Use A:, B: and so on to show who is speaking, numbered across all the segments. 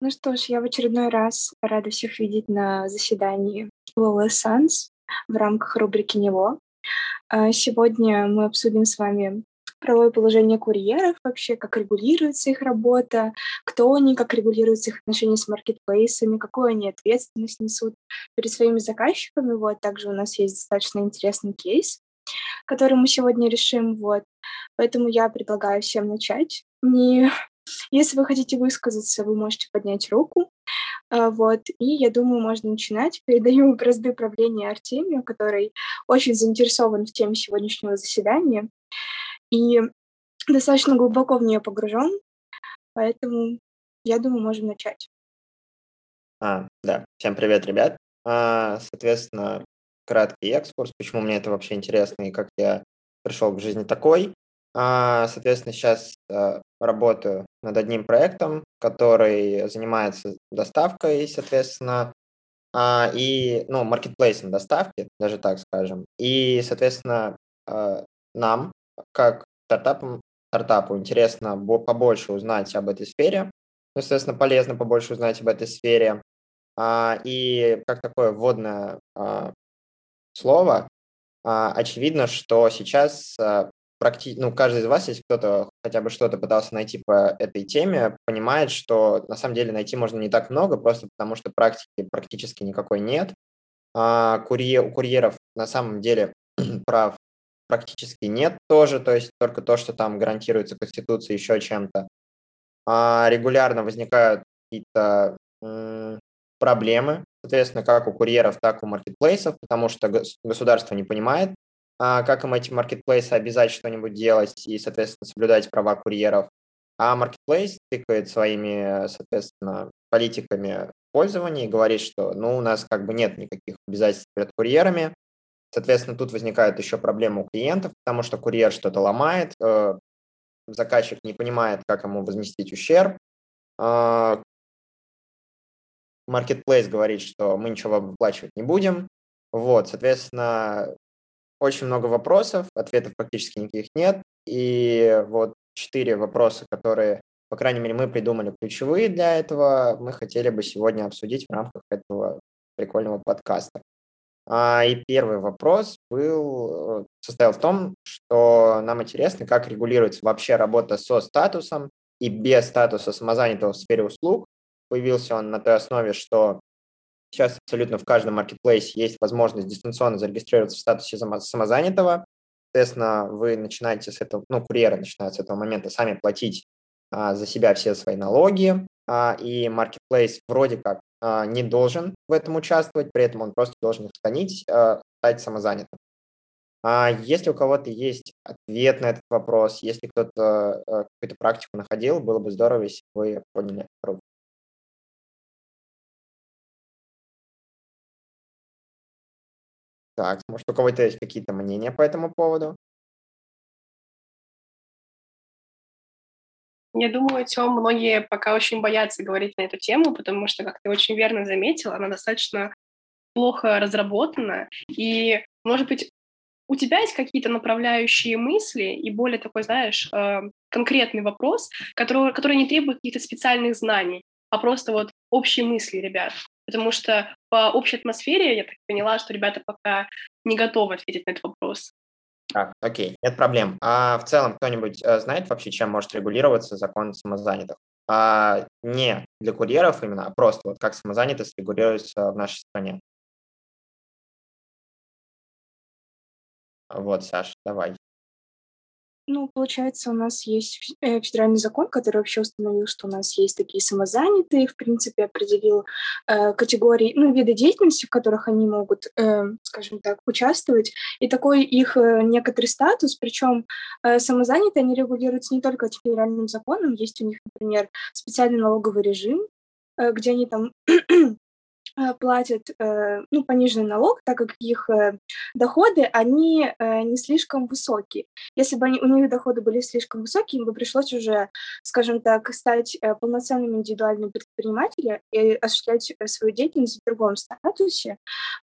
A: Ну что ж, я в очередной раз рада всех видеть на заседании Lola Sans в рамках рубрики «Него». А, сегодня мы обсудим с вами правовое положение курьеров, вообще как регулируется их работа, кто они, как регулируются их отношения с маркетплейсами, какую они ответственность несут перед своими заказчиками. Вот. Также у нас есть достаточно интересный кейс, который мы сегодня решим. Вот. Поэтому я предлагаю всем начать. Не если вы хотите высказаться, вы можете поднять руку. А, вот, и я думаю, можно начинать. Передаю бразды правления Артемию, который очень заинтересован в теме сегодняшнего заседания и достаточно глубоко в нее погружен, поэтому я думаю, можем начать.
B: А, да, всем привет, ребят. А, соответственно, краткий экскурс, почему мне это вообще интересно и как я пришел к жизни такой. А, соответственно, сейчас а, работаю над одним проектом, который занимается доставкой, соответственно, а, и, ну, маркетплейсом доставки, даже так скажем. И, соответственно, нам, как стартапам, стартапу, интересно побольше узнать об этой сфере. Ну, соответственно, полезно побольше узнать об этой сфере. И как такое вводное слово, очевидно, что сейчас практи... ну, каждый из вас, если кто-то хотя бы что-то пытался найти по этой теме, понимает, что на самом деле найти можно не так много, просто потому что практики практически никакой нет. А курьер... У курьеров на самом деле прав практически нет тоже, то есть только то, что там гарантируется Конституцией, еще чем-то. А регулярно возникают какие-то проблемы, соответственно, как у курьеров, так и у маркетплейсов, потому что государство не понимает, как им эти маркетплейсы обязать что-нибудь делать и, соответственно, соблюдать права курьеров. А маркетплейс тыкает своими, соответственно, политиками пользования и говорит, что ну, у нас как бы нет никаких обязательств перед курьерами. Соответственно, тут возникает еще проблема у клиентов, потому что курьер что-то ломает, э, заказчик не понимает, как ему возместить ущерб. Э, маркетплейс говорит, что мы ничего выплачивать не будем. Вот, соответственно, очень много вопросов, ответов практически никаких нет. И вот четыре вопроса, которые, по крайней мере, мы придумали ключевые для этого, мы хотели бы сегодня обсудить в рамках этого прикольного подкаста. А, и первый вопрос был, э, состоял в том, что нам интересно, как регулируется вообще работа со статусом и без статуса самозанятого в сфере услуг. Появился он на той основе, что Сейчас абсолютно в каждом маркетплейсе есть возможность дистанционно зарегистрироваться в статусе самозанятого. Соответственно, вы начинаете с этого, ну, курьеры начинают с этого момента сами платить а, за себя все свои налоги, а, и маркетплейс вроде как а, не должен в этом участвовать, при этом он просто должен их хранить, а, стать самозанятым. А если у кого-то есть ответ на этот вопрос, если кто-то а, какую-то практику находил, было бы здорово, если бы вы подняли руку. Так, может, у кого-то есть какие-то мнения по этому поводу?
C: Я думаю, Тём, многие пока очень боятся говорить на эту тему, потому что, как ты очень верно заметил, она достаточно плохо разработана. И, может быть, у тебя есть какие-то направляющие мысли и более такой, знаешь, э, конкретный вопрос, который, который не требует каких-то специальных знаний, а просто вот общие мысли, ребят потому что по общей атмосфере я так поняла, что ребята пока не готовы ответить на этот вопрос.
B: Так, окей, нет проблем. А в целом кто-нибудь э, знает вообще, чем может регулироваться закон самозанятых? А, не для курьеров именно, а просто вот как самозанятость регулируется в нашей стране. Вот, Саша, давай.
A: Ну, получается, у нас есть э, федеральный закон, который вообще установил, что у нас есть такие самозанятые, в принципе, определил э, категории, ну, виды деятельности, в которых они могут, э, скажем так, участвовать, и такой их э, некоторый статус, причем э, самозанятые, они регулируются не только федеральным законом, есть у них, например, специальный налоговый режим, э, где они там платят э, ну, пониженный налог, так как их э, доходы, они не слишком высокие. Если бы они, у них доходы были слишком высокие, им бы пришлось уже, скажем так, стать полноценными индивидуальными предпринимателями и осуществлять свою деятельность в другом статусе.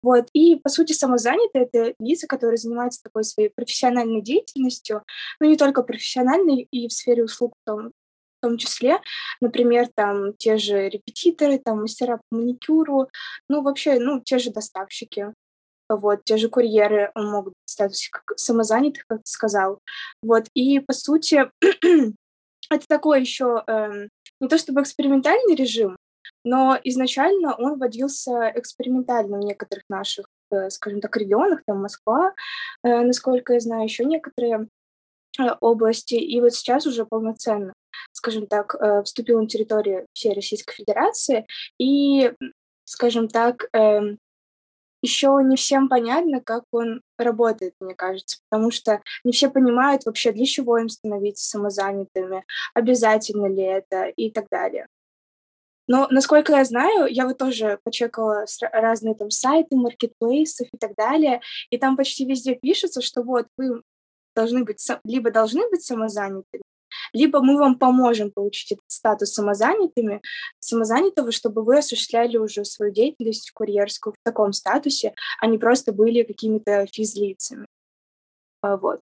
A: Вот. И, по сути, самозанятые — это лица, которые занимаются такой своей профессиональной деятельностью, но не только профессиональной, и в сфере услуг в том, в том числе, например, там те же репетиторы, там мастера по маникюру, ну, вообще, ну, те же доставщики, вот, те же курьеры могут в статусе как самозанятых, как ты сказал, вот, и, по сути, это такой еще э, не то чтобы экспериментальный режим, но изначально он вводился экспериментально в некоторых наших, э, скажем так, регионах, там Москва, э, насколько я знаю, еще некоторые э, области, и вот сейчас уже полноценно, скажем так, э, вступил на территорию всей Российской Федерации, и, скажем так, э, еще не всем понятно, как он работает, мне кажется, потому что не все понимают вообще, для чего им становиться самозанятыми, обязательно ли это и так далее. Но, насколько я знаю, я вот тоже почекала разные там сайты, маркетплейсов и так далее, и там почти везде пишется, что вот вы должны быть, либо должны быть самозанятыми, либо мы вам поможем получить этот статус самозанятыми, самозанятого, чтобы вы осуществляли уже свою деятельность курьерскую в таком статусе, а не просто были какими-то физлицами. А, вот.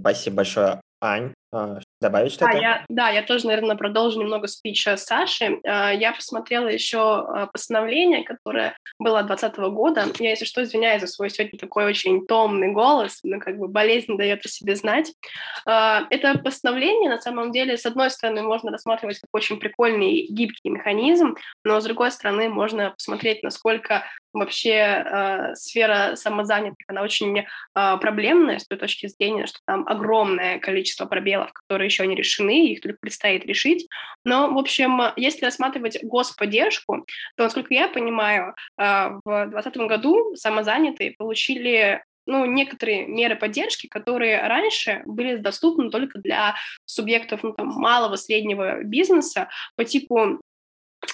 B: Спасибо большое, Ань. А, добавить что-то?
C: А, я, да, я тоже, наверное, продолжу немного спича Саши. А, я посмотрела еще а, постановление, которое было 2020 года. Я, если что, извиняюсь за свой сегодня такой очень томный голос, но как бы болезнь дает о себе знать. Это постановление, на самом деле, с одной стороны, можно рассматривать как очень прикольный гибкий механизм, но с другой стороны, можно посмотреть, насколько вообще э, сфера самозанятых, она очень э, проблемная с той точки зрения, что там огромное количество пробелов, которые еще не решены, их только предстоит решить. Но, в общем, если рассматривать господдержку, то, насколько я понимаю, э, в 2020 году самозанятые получили ну, некоторые меры поддержки, которые раньше были доступны только для субъектов ну, там, малого, среднего бизнеса по типу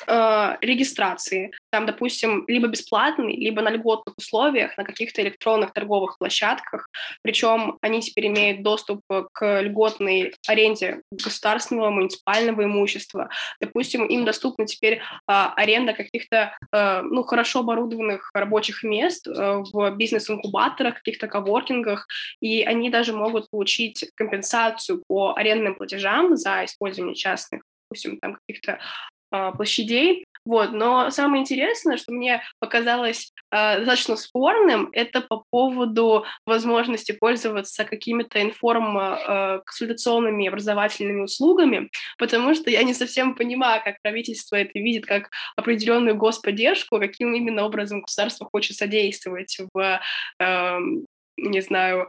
C: э, регистрации. Там, допустим, либо бесплатный, либо на льготных условиях на каких-то электронных торговых площадках. Причем они теперь имеют доступ к льготной аренде государственного, муниципального имущества. Допустим, им доступна теперь э, аренда каких-то э, ну, хорошо оборудованных рабочих мест э, в бизнес-инкубаторах, каких-то коворкингах, и они даже могут получить компенсацию по арендным платежам за использование частных допустим, там каких-то площадей. Вот. Но самое интересное, что мне показалось э, достаточно спорным, это по поводу возможности пользоваться какими-то информ-консультационными образовательными услугами, потому что я не совсем понимаю, как правительство это видит как определенную господдержку, каким именно образом государство хочет содействовать в э, не знаю,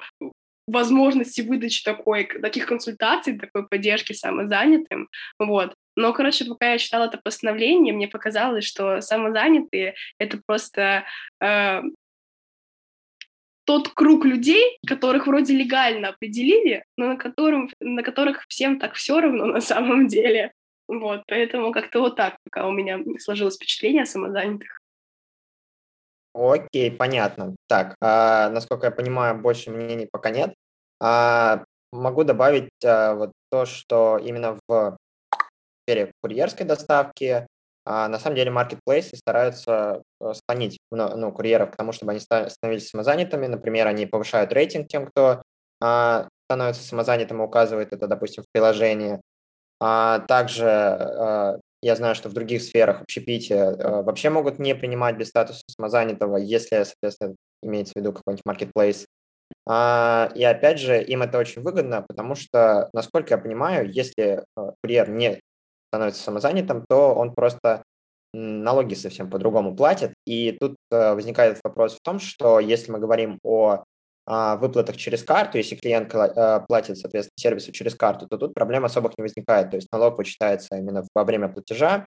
C: возможности выдачи такой, таких консультаций, такой поддержки самозанятым. Вот. Но, короче, пока я читала это постановление, мне показалось, что самозанятые — это просто э, тот круг людей, которых вроде легально определили, но на, которым, на которых всем так все равно на самом деле. Вот, поэтому как-то вот так пока у меня сложилось впечатление о самозанятых.
B: Окей, понятно. Так, а, насколько я понимаю, больше мнений пока нет. А, могу добавить а, вот то, что именно в сфере курьерской доставки а, на самом деле маркетплейсы стараются а, склонить ну, курьеров к тому, чтобы они становились самозанятыми. Например, они повышают рейтинг тем, кто а, становится самозанятым и указывает это, допустим, в приложении. А, также а, я знаю, что в других сферах общепития э, вообще могут не принимать без статуса самозанятого, если, соответственно, имеется в виду какой-нибудь маркетплейс. А, и опять же, им это очень выгодно, потому что, насколько я понимаю, если э, курьер не становится самозанятым, то он просто налоги совсем по-другому платит. И тут э, возникает вопрос в том, что если мы говорим о а, выплатах через карту, если клиент э, платит, соответственно, сервису через карту, то тут проблем особых не возникает. То есть налог вычитается именно во время платежа,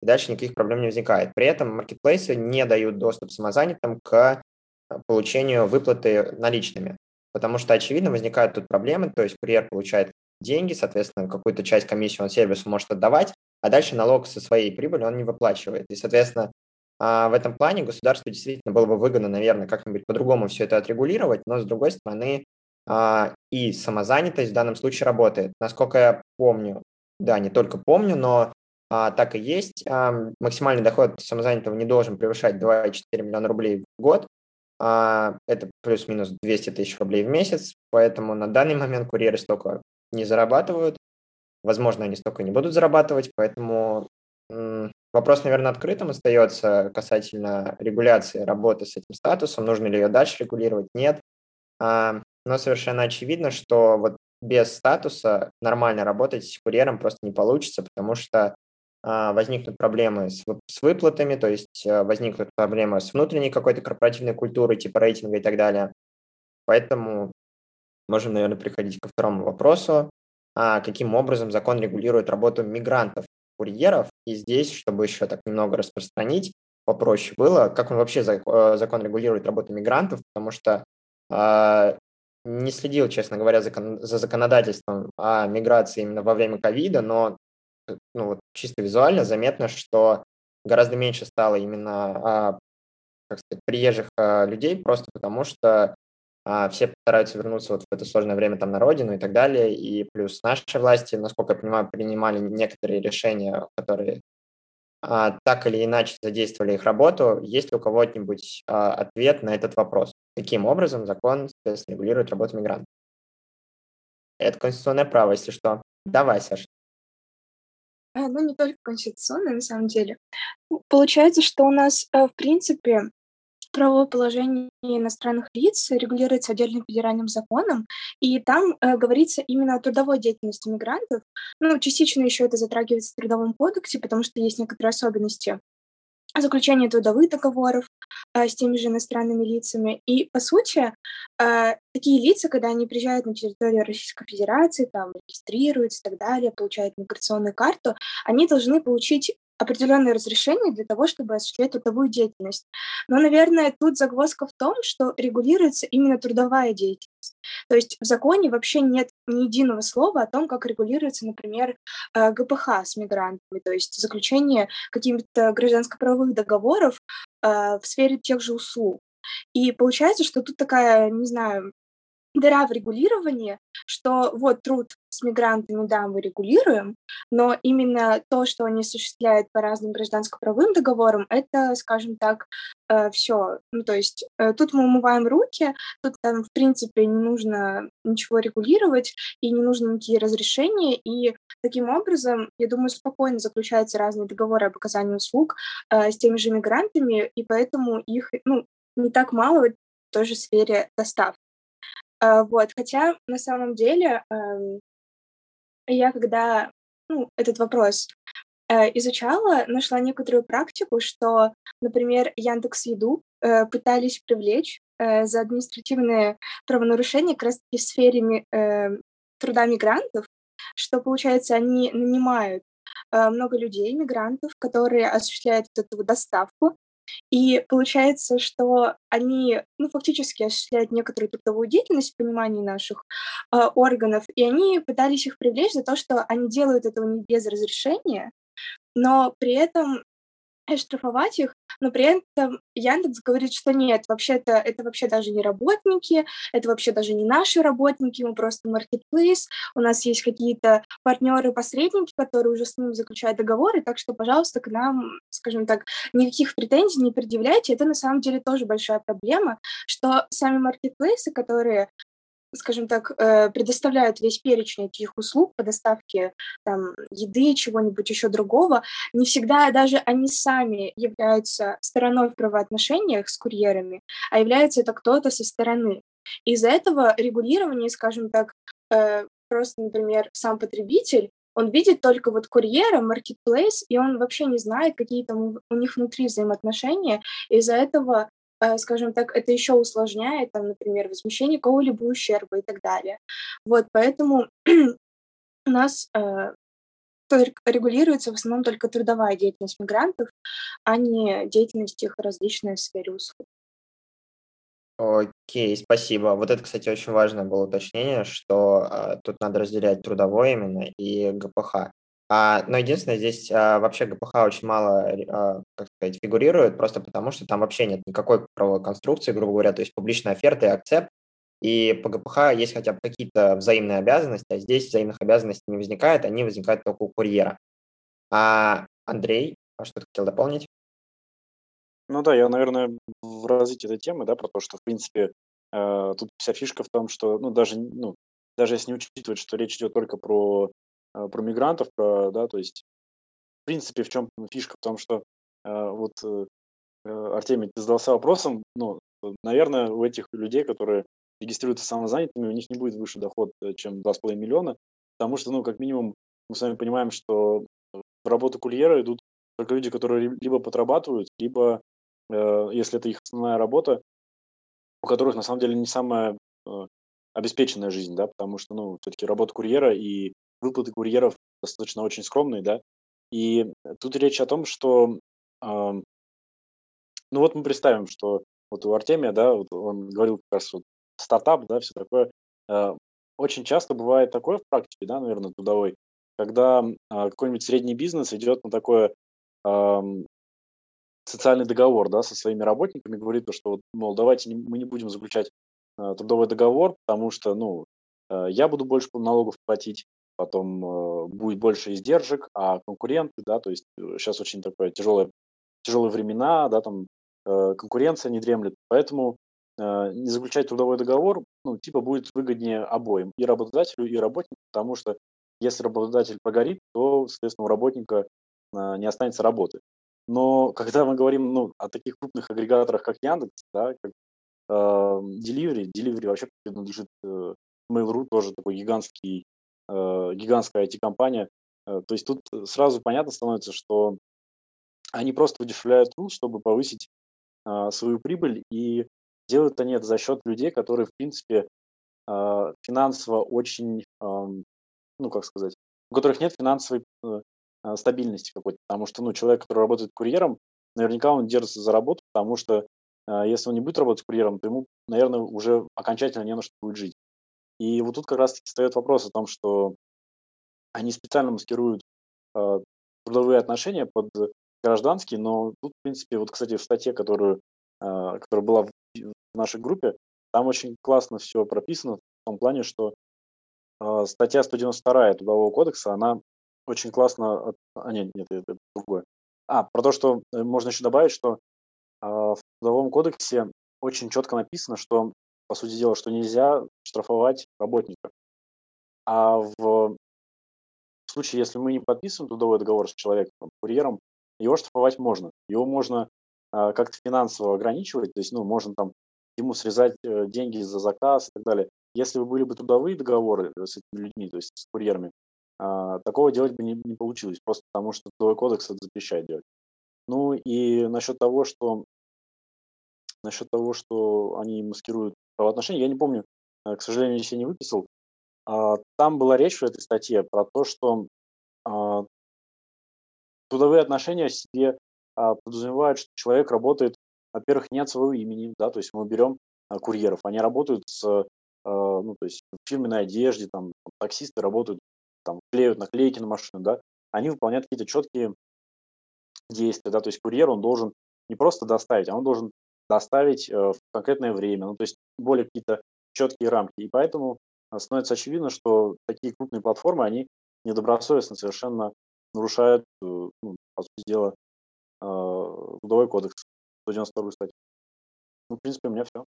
B: и дальше никаких проблем не возникает. При этом маркетплейсы не дают доступ самозанятым к э, получению выплаты наличными, потому что, очевидно, возникают тут проблемы, то есть курьер получает деньги, соответственно, какую-то часть комиссии он сервису может отдавать, а дальше налог со своей прибыли он не выплачивает. И, соответственно, а в этом плане государству действительно было бы выгодно, наверное, как-нибудь по-другому все это отрегулировать, но, с другой стороны, а, и самозанятость в данном случае работает. Насколько я помню, да, не только помню, но а, так и есть. Максимальный доход самозанятого не должен превышать 2,4 миллиона рублей в год. Это плюс-минус 200 тысяч рублей в месяц, поэтому на данный момент курьеры столько не зарабатывают. возможно, они столько не будут зарабатывать, поэтому вопрос, наверное, открытым остается касательно регуляции работы с этим статусом, нужно ли ее дальше регулировать, нет. А, но совершенно очевидно, что вот без статуса нормально работать с курьером просто не получится, потому что а, возникнут проблемы с, выплатами, то есть а, возникнут проблемы с внутренней какой-то корпоративной культурой, типа рейтинга и так далее. Поэтому можем, наверное, приходить ко второму вопросу. А каким образом закон регулирует работу мигрантов, курьеров? И здесь, чтобы еще так немного распространить, попроще было, как он вообще э, закон регулирует работу мигрантов, потому что э, не следил, честно говоря, за законодательством о миграции именно во время ковида, но ну, вот, чисто визуально заметно, что гораздо меньше стало именно а, как сказать, приезжих а, людей, просто потому что все стараются вернуться вот в это сложное время там на родину и так далее. И плюс наши власти, насколько я понимаю, принимали некоторые решения, которые а, так или иначе задействовали их работу. Есть ли у кого-нибудь а, ответ на этот вопрос? Каким образом закон, регулирует работу мигрантов? Это конституционное право, если что. Давай, Саша.
A: А, ну, не только конституционное, на самом деле. Получается, что у нас, э, в принципе, правовое положение иностранных лиц регулируется отдельным федеральным законом, и там э, говорится именно о трудовой деятельности мигрантов. Ну, частично еще это затрагивается в Трудовом кодексе, потому что есть некоторые особенности заключения трудовых договоров э, с теми же иностранными лицами. И, по сути, э, такие лица, когда они приезжают на территорию Российской Федерации, там регистрируются и так далее, получают миграционную карту, они должны получить определенные разрешения для того, чтобы осуществлять трудовую деятельность. Но, наверное, тут загвоздка в том, что регулируется именно трудовая деятельность. То есть в законе вообще нет ни единого слова о том, как регулируется, например, э, ГПХ с мигрантами, то есть заключение каких-то гражданско-правовых договоров э, в сфере тех же услуг. И получается, что тут такая, не знаю, дыра в регулировании, что вот труд с мигрантами, да, мы регулируем, но именно то, что они осуществляют по разным гражданско-правовым договорам, это, скажем так, э, все. Ну, то есть э, тут мы умываем руки, тут там, в принципе, не нужно ничего регулировать, и не нужно никакие разрешения, и таким образом, я думаю, спокойно заключаются разные договоры об оказании услуг э, с теми же мигрантами, и поэтому их, ну, не так мало в той же сфере доставки. А, вот, хотя на самом деле эм, я когда ну, этот вопрос э, изучала, нашла некоторую практику, что, например, Яндекс Еду э, пытались привлечь э, за административные правонарушения как раз-таки в сфере труда мигрантов, что, получается, они нанимают много людей, мигрантов, которые осуществляют эту доставку, и получается, что они, ну, фактически осуществляют некоторую трудовую деятельность в понимании наших э, органов, и они пытались их привлечь за то, что они делают этого не без разрешения, но при этом штрафовать их, но при этом Яндекс говорит, что нет, вообще-то это вообще даже не работники, это вообще даже не наши работники, мы просто marketplace, у нас есть какие-то партнеры-посредники, которые уже с ними заключают договоры, так что, пожалуйста, к нам, скажем так, никаких претензий не предъявляйте. Это на самом деле тоже большая проблема, что сами маркетплейсы, которые скажем так, э, предоставляют весь перечень этих услуг по доставке там, еды, чего-нибудь еще другого, не всегда даже они сами являются стороной в правоотношениях с курьерами, а является это кто-то со стороны. Из-за этого регулирование, скажем так, э, просто, например, сам потребитель, он видит только вот курьера, маркетплейс, и он вообще не знает, какие там у них внутри взаимоотношения. Из-за этого скажем так, это еще усложняет, там, например, возмещение какого-либо ущерба и так далее. Вот, поэтому у нас э, регулируется в основном только трудовая деятельность мигрантов, а не деятельность их различная в сфере услуг.
B: Окей, спасибо. Вот это, кстати, очень важное было уточнение, что э, тут надо разделять трудовой именно и ГПХ. А, но единственное, здесь а, вообще ГПХ очень мало, а, как сказать, фигурирует, просто потому что там вообще нет никакой правовой конструкции, грубо говоря, то есть публичная оферта и акцепт, и по ГПХ есть хотя бы какие-то взаимные обязанности, а здесь взаимных обязанностей не возникает, они возникают только у курьера. А Андрей, а что ты хотел дополнить?
D: Ну да, я, наверное, в развитии этой темы, да, про то, что, в принципе, э, тут вся фишка в том, что, ну, даже, ну, даже если не учитывать, что речь идет только про про мигрантов, про, да, то есть, в принципе, в чем фишка, потому что э, вот э, Артемий, ты задался вопросом, ну, наверное, у этих людей, которые регистрируются самозанятыми, у них не будет выше доход, чем 2,5 миллиона, потому что, ну, как минимум, мы с вами понимаем, что в работу курьера идут только люди, которые либо подрабатывают, либо, э, если это их основная работа, у которых на самом деле не самая э, обеспеченная жизнь, да, потому что, ну, все-таки работа курьера и выплаты курьеров достаточно очень скромные, да, и тут речь о том, что, э, ну вот мы представим, что вот у Артемия, да, вот он говорил как раз вот стартап, да, все такое, э, очень часто бывает такое в практике, да, наверное, трудовой, когда э, какой-нибудь средний бизнес идет на такое э, социальный договор, да, со своими работниками, говорит, что, вот, мол, давайте не, мы не будем заключать Э, трудовой договор, потому что, ну, э, я буду больше налогов платить, потом э, будет больше издержек, а конкуренты, да, то есть сейчас очень такое тяжелое, тяжелые времена, да, там конкуренция не дремлет, поэтому не заключать трудовой договор, ну, типа будет выгоднее обоим, и работодателю, и работнику, потому что если работодатель прогорит, то, соответственно, у работника не останется работы. Но когда мы говорим ну, о таких крупных агрегаторах, как Яндекс, да, как Delivery. Delivery вообще принадлежит э, Mail.ru, тоже такой гигантский, э, гигантская IT-компания. Э, то есть тут сразу понятно становится, что они просто удешевляют труд, чтобы повысить а, свою прибыль, и делают они это за счет людей, которые, в принципе, а, финансово очень, ну, как сказать, у которых нет финансовой а, стабильности какой-то, потому что, ну, человек, который работает курьером, наверняка он держится за работу, потому что если он не будет работать курьером, то ему, наверное, уже окончательно не на что будет жить. И вот тут как раз-таки встает вопрос о том, что они специально маскируют э, трудовые отношения под гражданские, но тут, в принципе, вот, кстати, в статье, которую, э, которая была в, в нашей группе, там очень классно все прописано в том плане, что э, статья 192 Трудового кодекса, она очень классно... От... А, нет, нет, это другое. А, про то, что можно еще добавить, что а, в Трудовом кодексе очень четко написано, что, по сути дела, что нельзя штрафовать работника. А в случае, если мы не подписываем трудовой договор с человеком, курьером, его штрафовать можно. Его можно а, как-то финансово ограничивать, то есть, ну, можно там ему срезать э, деньги за заказ и так далее. Если бы были бы трудовые договоры с этими людьми, то есть с курьерами, а, такого делать бы не, не получилось, просто потому что трудовой кодекс это запрещает делать. Ну и насчет того, что насчет того, что они маскируют правоотношения, я не помню, э, к сожалению, я не выписал. А, там была речь в этой статье про то, что а, трудовые отношения себе а, подразумевают, что человек работает, во-первых, не от своего имени, да, то есть мы берем курьеров, они работают с, ну, то есть в фирменной одежде, там, таксисты работают, там, клеют наклейки на машину, да, они выполняют какие-то четкие действия, да, то есть курьер, он должен не просто доставить, а он должен доставить э, в конкретное время, ну, то есть более какие-то четкие рамки. И поэтому э, становится очевидно, что такие крупные платформы, они недобросовестно совершенно нарушают, э, ну, по сути дела, трудовой кодекс, 192 статью. Ну, в принципе, у меня все.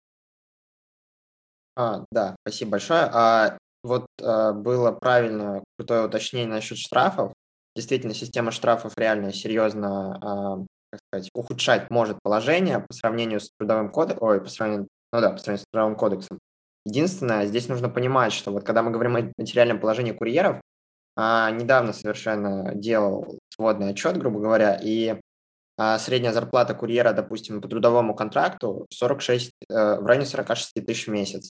B: А, да, спасибо большое. А вот а, было правильно крутое уточнение насчет штрафов действительно система штрафов реально серьезно, а, как сказать, ухудшать может положение по сравнению с трудовым кодексом, ой, по сравнению, ну да, по сравнению с трудовым кодексом. Единственное, здесь нужно понимать, что вот когда мы говорим о материальном положении курьеров, а, недавно совершенно делал сводный отчет, грубо говоря, и а, средняя зарплата курьера, допустим, по трудовому контракту 46, э, в районе 46 тысяч в месяц.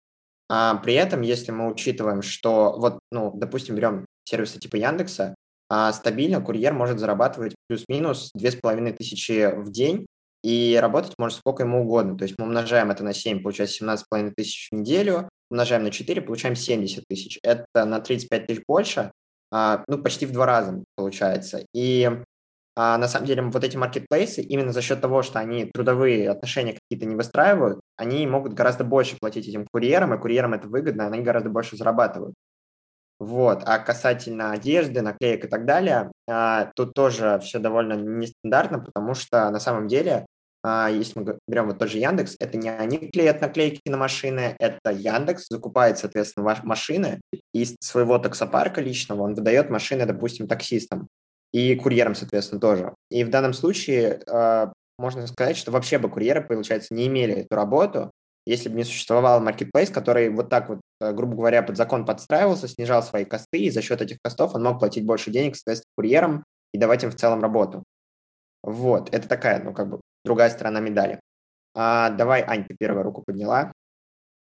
B: А при этом, если мы учитываем, что вот, ну, допустим, берем сервисы типа Яндекса, а стабильно курьер может зарабатывать плюс-минус 2500 в день и работать может сколько ему угодно. То есть мы умножаем это на 7, получается 17 тысяч в неделю, умножаем на 4, получаем 70 тысяч. Это на 35 тысяч больше, а, ну, почти в два раза получается. И а, на самом деле вот эти маркетплейсы, именно за счет того, что они трудовые отношения какие-то не выстраивают, они могут гораздо больше платить этим курьерам, и курьерам это выгодно, они гораздо больше зарабатывают. Вот. А касательно одежды, наклеек и так далее, а, тут тоже все довольно нестандартно, потому что на самом деле а, если мы берем вот тот же Яндекс, это не они клеят наклейки на машины, это Яндекс закупает, соответственно, ваши машины, из своего таксопарка личного он выдает машины, допустим, таксистам и курьерам, соответственно, тоже. И в данном случае а, можно сказать, что вообще бы курьеры, получается, не имели эту работу, если бы не существовал marketplace, который вот так вот, э, грубо говоря, под закон подстраивался, снижал свои косты, и за счет этих костов он мог платить больше денег, соответственно, курьерам и давать им в целом работу. Вот, это такая, ну, как бы, другая сторона медали. А, давай, Ань, ты первую руку подняла.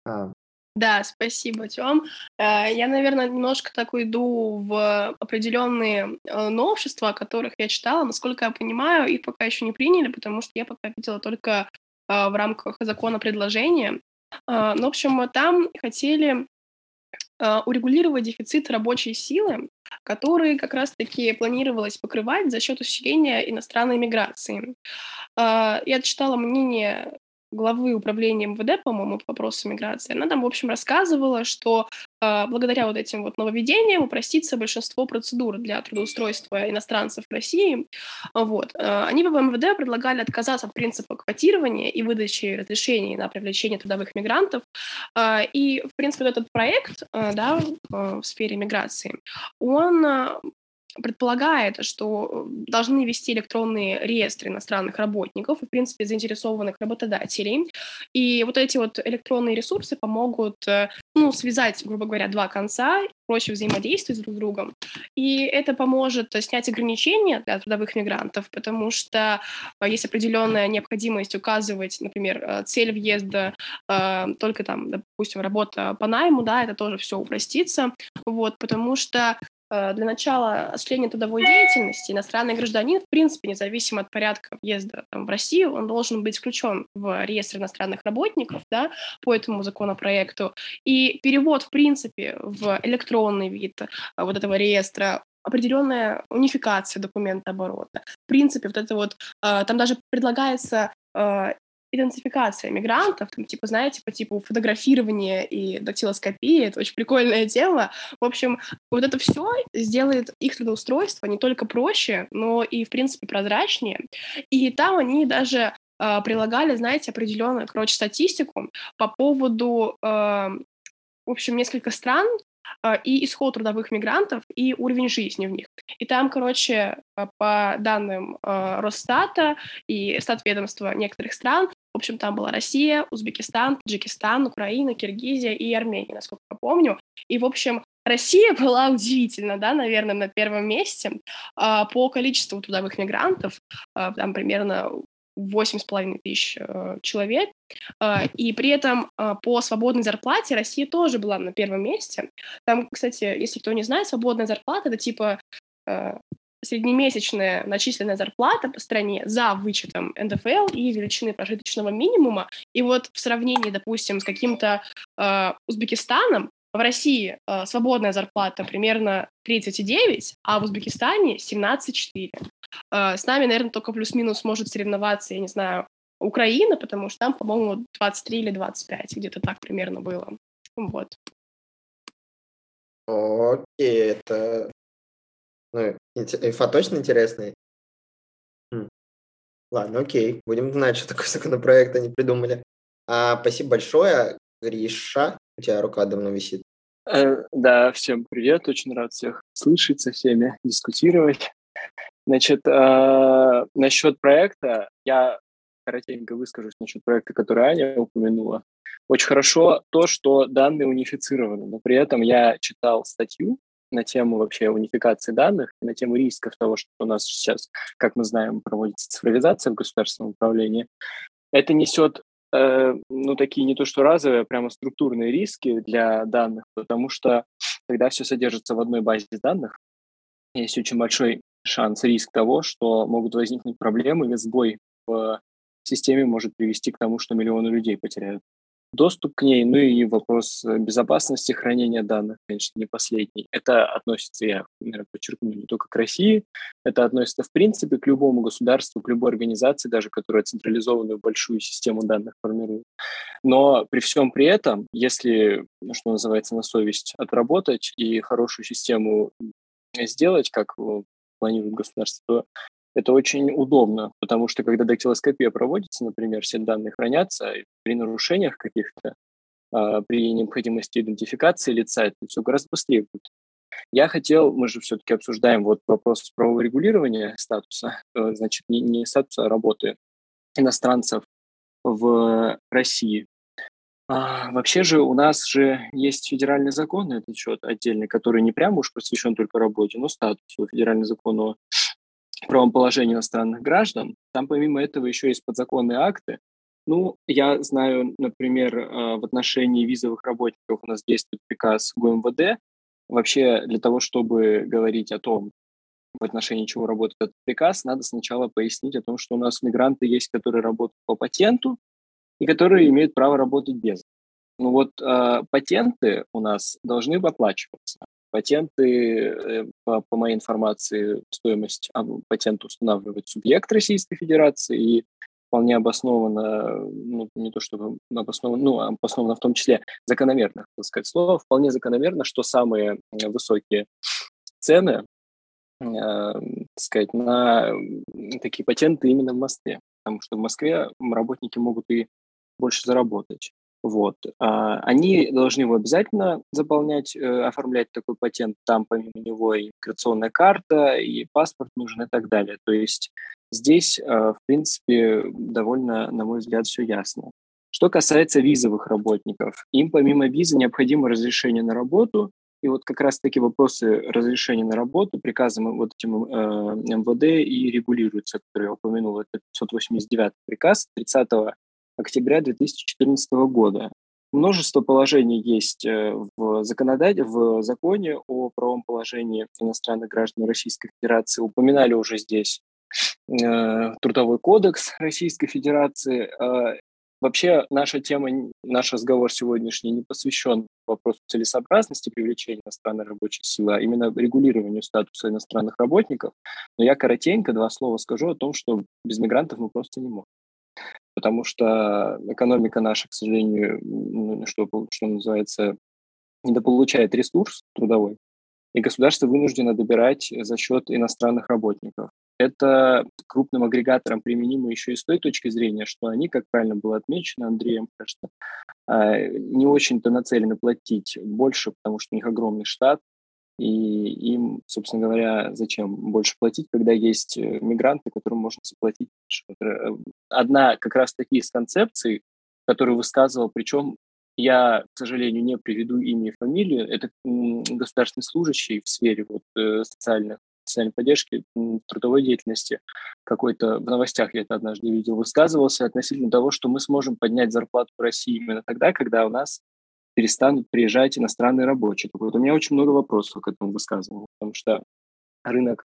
C: А. Да, спасибо, Тём. Э, я, наверное, немножко так уйду в определенные э, новшества, о которых я читала. Насколько я понимаю, их пока еще не приняли, потому что я пока видела только в рамках закона предложения. Ну, в общем, там хотели урегулировать дефицит рабочей силы, который как раз-таки планировалось покрывать за счет усиления иностранной миграции. Я читала мнение главы управления МВД, по-моему, по вопросам миграции, она там, в общем, рассказывала, что благодаря вот этим вот нововведениям упростится большинство процедур для трудоустройства иностранцев в России. Вот. Э, они в МВД предлагали отказаться от принципа квотирования и выдачи разрешений на привлечение трудовых мигрантов. Э, и, в принципе, вот этот проект да, в сфере миграции, он предполагает, что э, должны вести электронные реестры иностранных работников и, в принципе, заинтересованных работодателей. И вот эти вот электронные ресурсы помогут, э, ну, связать, грубо говоря, два конца, проще взаимодействовать друг с другом. И это поможет снять ограничения для трудовых мигрантов, потому что э, есть определенная необходимость указывать, например, цель въезда только там, допустим, работа по найму, да, это тоже все упростится, вот, потому что Э, для начала осуществления трудовой деятельности иностранный гражданин, в принципе, независимо от порядка въезда там, в Россию, он должен быть включен в реестр иностранных работников да, по этому законопроекту. И перевод, в принципе, в электронный вид э, вот этого реестра определенная унификация документа оборота. В принципе, вот это вот, э, там даже предлагается идентификация мигрантов, там, типа, знаете, по типу фотографирования и дактилоскопии, это очень прикольная тема. В общем, вот это все сделает их трудоустройство не только проще, но и, в принципе, прозрачнее. И там они даже э, прилагали, знаете, определенную, короче, статистику по поводу, э, в общем, несколько стран, и исход трудовых мигрантов, и уровень жизни в них. И там, короче, по данным Росстата и статведомства некоторых стран, в общем, там была Россия, Узбекистан, Таджикистан, Украина, Киргизия и Армения, насколько я помню. И, в общем, Россия была удивительно, да, наверное, на первом месте а, по количеству трудовых мигрантов, а, там примерно 8,5 тысяч э, человек, э, и при этом э, по свободной зарплате Россия тоже была на первом месте. Там, кстати, если кто не знает, свободная зарплата — это типа среднемесячная начисленная зарплата по стране за вычетом НДФЛ и величины прожиточного минимума. И вот в сравнении, допустим, с каким-то э, Узбекистаном, в России э, свободная зарплата примерно 39, а в Узбекистане 17,4. Э, с нами, наверное, только плюс-минус может соревноваться, я не знаю, Украина, потому что там, по-моему, 23 или 25, где-то так примерно было. Вот.
B: Окей, это ну, инфа точно интересная? Хм. Ладно, окей. Будем знать, что такой законопроект они придумали. А, спасибо большое. Гриша, у тебя рука давно висит.
E: Э, да, всем привет. Очень рад всех слышать, со всеми дискутировать. Значит, э, насчет проекта, я коротенько выскажусь насчет проекта, который Аня упомянула. Очень хорошо то, что данные унифицированы, но при этом я читал статью на тему вообще унификации данных, на тему рисков того, что у нас сейчас, как мы знаем, проводится цифровизация в государственном управлении, это несет э, ну, такие не то что разовые, а прямо структурные риски для данных, потому что когда все содержится в одной базе данных, есть очень большой шанс, риск того, что могут возникнуть проблемы, и сбой в системе может привести к тому, что миллионы людей потеряют доступ к ней, ну и вопрос э, безопасности хранения данных, конечно, не последний. Это относится, я наверное, подчеркну, не только к России, это относится в принципе к любому государству, к любой организации, даже которая централизованную большую систему данных формирует. Но при всем при этом, если, ну, что называется, на совесть отработать и хорошую систему сделать, как планирует государство, то Это очень удобно, потому что когда дактилоскопия проводится, например, все данные хранятся, при нарушениях каких-то, а, при необходимости идентификации лица, это все гораздо быстрее будет. Я хотел, мы же все-таки обсуждаем вот вопрос правового регулирования статуса, э, значит, не, не статуса, а работы иностранцев в России. А, вообще же у нас же есть федеральный закон на этот счет отдельный, который не прямо уж посвящен только работе, но статусу. Федеральный закон о правом положении иностранных граждан. Там помимо этого еще есть подзаконные акты. Ну, я знаю, например, э, в отношении визовых работников у нас действует приказ ГУМВД. Вообще для того, чтобы говорить о том, в отношении чего работает этот приказ, надо сначала пояснить о том, что у нас мигранты есть, которые работают по патенту и которые имеют право работать без. Ну вот э, патенты у нас должны оплачиваться. Патенты, э, по, по моей информации, стоимость патента устанавливает субъект Российской Федерации, и вполне обоснованно, ну, не то чтобы обоснованно, ну, обоснованно в том числе закономерно, так сказать, слово, вполне закономерно, что самые высокие цены, э, сказать, на такие патенты именно в Москве, потому что в Москве работники могут и больше заработать. Вот. А, они должны его обязательно заполнять, э, оформлять такой патент. Там помимо него и миграционная карта, и паспорт нужен и так далее. То есть здесь, э, в принципе, довольно, на мой взгляд, все ясно. Что касается визовых работников, им помимо визы необходимо разрешение на работу, и вот как раз-таки вопросы разрешения на работу приказом вот этим э, МВД и регулируются, который я упомянул, это 589 приказ 30 октября 2014 года. Множество положений есть э, в, законодатель, в законе о правом положении иностранных граждан Российской Федерации. Упоминали уже здесь э, Трудовой кодекс Российской Федерации. Э, вообще наша тема, наш разговор сегодняшний не посвящен вопросу целесообразности привлечения иностранной рабочей силы, а именно регулированию статуса иностранных работников. Но я коротенько два слова скажу о том, что без мигрантов мы просто не можем потому что экономика наша, к сожалению, что, что называется, недополучает ресурс трудовой, и государство вынуждено добирать за счет иностранных работников. Это крупным агрегаторам применимо еще и с той точки зрения, что они, как правильно было отмечено Андреем, кажется, а, не очень-то нацелены платить больше, потому что у них огромный штат, и им, собственно говоря, зачем больше платить, когда есть э, мигранты, которым можно заплатить. Э, одна как раз таки из концепций, которую высказывал, причем я, к сожалению, не приведу имя и фамилию, это государственный служащий в сфере вот, э, социальных, социальной поддержки, трудовой деятельности, какой-то в новостях я это однажды видел, высказывался относительно того, что мы сможем поднять зарплату в России именно тогда, когда у нас перестанут приезжать иностранные рабочие. Вот у меня очень много вопросов к этому высказыванию, потому что рынок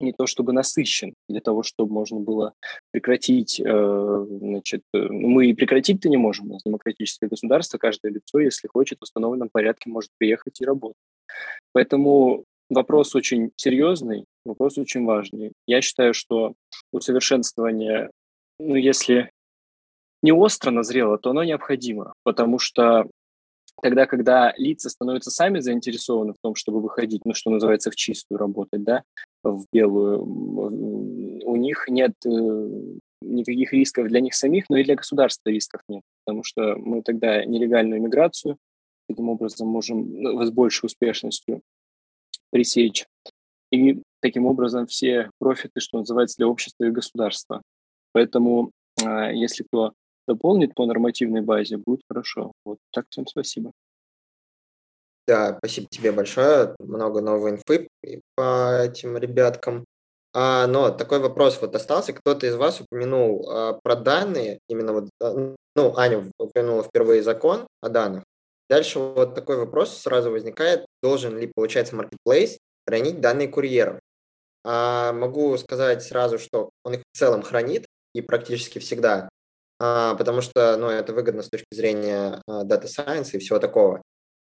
E: не то чтобы насыщен для того, чтобы можно было прекратить, э, значит, э, ну, мы и прекратить-то не можем, у нас демократическое государство, каждое лицо, если хочет, в установленном порядке может приехать и работать. Поэтому вопрос очень серьезный, вопрос очень важный. Я считаю, что усовершенствование, ну, если не остро назрело, то оно необходимо, потому что тогда, когда лица становятся сами заинтересованы в том, чтобы выходить, ну, что называется, в чистую работать, да, в белую, у них нет э, никаких рисков для них самих, но и для государства рисков нет, потому что мы тогда нелегальную иммиграцию таким образом можем ну, с большей успешностью пресечь. И таким образом все профиты, что называется, для общества и государства. Поэтому, а, если кто дополнит по нормативной базе, будет хорошо. Вот так всем спасибо.
B: Да, спасибо тебе большое. Много новой инфы по этим ребяткам. А, но такой вопрос вот остался. Кто-то из вас упомянул а, про данные, именно вот, а, ну, Аня упомянула впервые закон о данных. Дальше вот такой вопрос сразу возникает. Должен ли, получается, Marketplace хранить данные курьеров? А, могу сказать сразу, что он их в целом хранит, и практически всегда, а, потому что ну, это выгодно с точки зрения а, Data Science и всего такого.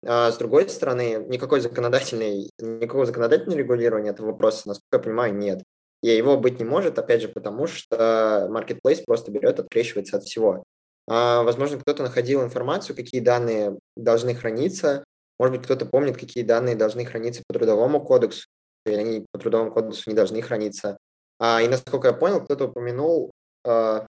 B: А с другой стороны, никакой законодательной, никакого законодательного регулирования этого вопроса, насколько я понимаю, нет. И его быть не может, опять же, потому что Marketplace просто берет, открещивается от всего. А, возможно, кто-то находил информацию, какие данные должны храниться. Может быть, кто-то помнит, какие данные должны храниться по Трудовому кодексу, или они по Трудовому кодексу не должны храниться. А, и насколько я понял, кто-то упомянул а,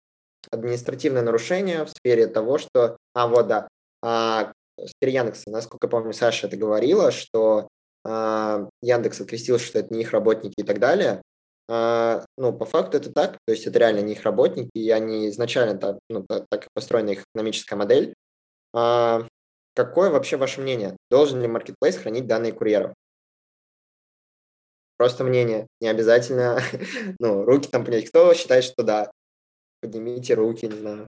B: административное нарушение в сфере того, что... А, вот, да. А, сфере Яндекса, насколько помню, Саша это говорила, что а, Яндекс окрестил, что это не их работники и так далее. А, ну, по факту это так, то есть это реально не их работники, и они изначально так, ну, так построена их экономическая модель. А, какое вообще ваше мнение? Должен ли Marketplace хранить данные курьеров? Просто мнение, не обязательно, ну, руки там понять. Кто считает, что да? Поднимите руки, не знаю.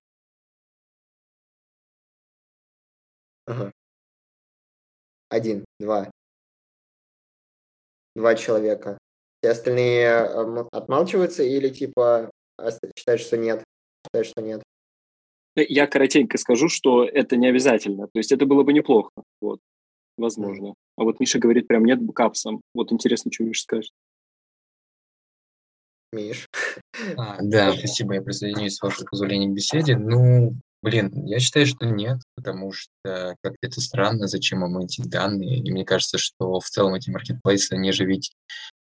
B: Ага. Один, два. Два человека. Все остальные э, отмалчиваются или типа считают, что нет? Считают, что нет?
E: Я коротенько скажу, что это не обязательно. То есть это было бы неплохо. Вот. Возможно. А вот Миша говорит, прям нет капсом. Вот интересно, что Миша скажет.
B: Миш.
F: А, да, спасибо, я присоединюсь, с вашего позволения, к беседе. Ну, блин, я считаю, что нет, потому что как это странно, зачем им эти данные. И мне кажется, что в целом эти маркетплейсы, они же ведь